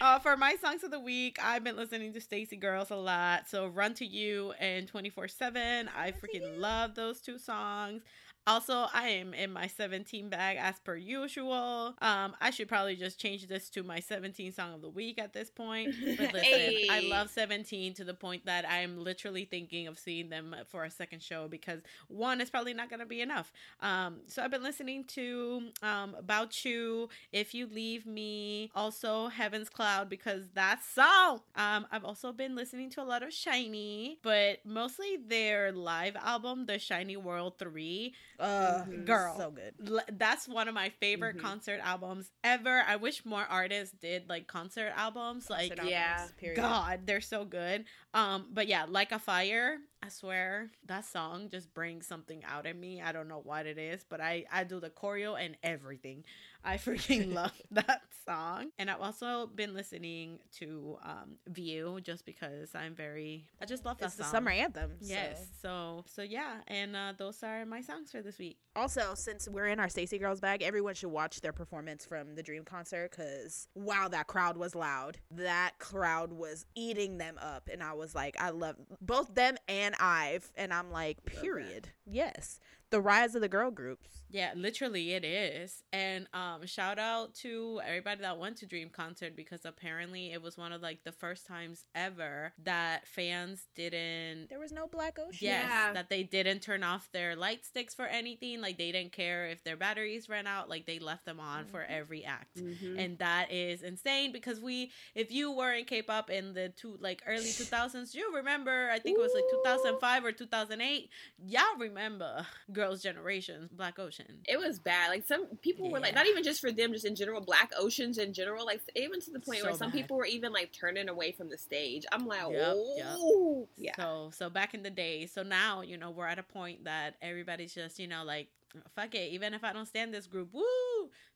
Uh, for my songs of the week, I've been listening to STAYC Girls a lot. So Run to You and 24 7. I freaking love those two songs. Also, I am in my 17 bag as per usual. Um, I should probably just change this to my 17 song of the week at this point. But listen, I love 17 to the point that I am literally thinking of seeing them for a second show because one is probably not going to be enough. Um, so I've been listening to um, About You, If You Leave Me, also Heaven's Cloud because that's song. Um, I've also been listening to a lot of SHINee, but mostly their live album, The SHINee World 3. Uh, Mhm. Girl. So good. L- That's one of my favorite Mhm. concert albums ever. I wish more artists did like concert albums. Like, Concert yeah. period. God, they're so good. Um, but yeah, like a fire. I swear that song just brings something out in me. I don't know what it is, but I I do the choreo and everything. I freaking love that song. And I've also been listening to um View just because I'm very I just love that It's the summer anthem. Yes. so. So so yeah, and uh those are my songs for this week. Also, since we're in our STAYC Girls bag, everyone should watch their performance from the Dream concert because wow, that crowd was loud. That crowd was eating them up, and I was like, I love both them and Ive, and I'm like, period. Yes, the rise of the girl groups. Yeah, literally it is. And um shout out to everybody that went to Dream concert because apparently it was one of like the first times ever that fans didn't There was no Black Ocean. Yes, Yeah. that they didn't turn off their light sticks for anything. Like they didn't care if their batteries ran out. Like they left them on for every act. Mhm. And that is insane because we, if you were in K-pop in the two like early 2000s, you remember I think it was like 2005 or 2008. Y'all remember, girl, girls' generation, Black Ocean. It was bad. Like some people were like, not even just for them, just in general, Black Oceans in general. Like even to the point where some bad. people were even like turning away from the stage. I'm like, Yep, yep. oh, yeah. So so back in the day, so now you know we're at a point that everybody's just you know like fuck it, even if I don't stand this group, woo.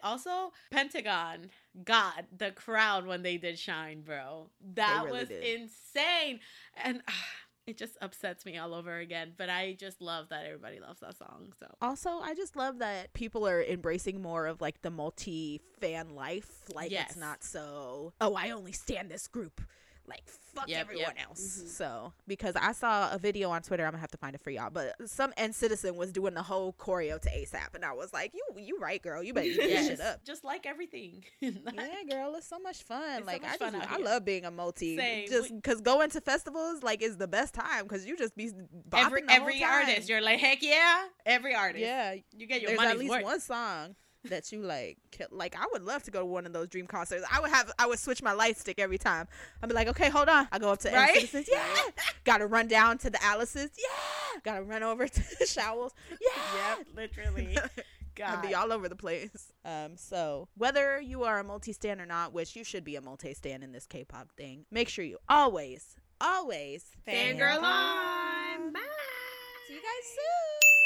Also, Pentagon got the crowd when they did Shine, bro. That really was did. insane, and. ah, it just upsets me all over again, but I just love that everybody loves that song. So Also, I just love that people are embracing more of like the multi fan life. Like Yes. it's not so, oh, I only stand this group. Like fuck Yep, everyone yep. else. Mhm. So because I saw a video on Twitter, I'm gonna have to find it for y'all. But some NCTzen was doing the whole choreo to ASAP, and I was like, you you right, girl. You better eat this yes, shit up. just like everything. Yeah, girl, it's so much fun. It's so like much I fun just, out I here. love being a multi. Same. Just because going to festivals like is the best time because you just be bopping every the whole every time. artist, you're like, heck yeah, every artist. yeah, you get your there's money's at least worth. one song that you like like i would love to go to one of those dream concerts i would have i would switch my light stick every time i'd be like okay hold on i go up to Right? citizens yeah gotta run down to the alice's yeah gotta run over to the Shawols yeah Yep, literally. I'd be all over the place. Um, so whether you are a multi-stan or not, which you should be a multi-stan in this K-pop thing, make sure you always, always Fangirl on. Bye. See you guys soon.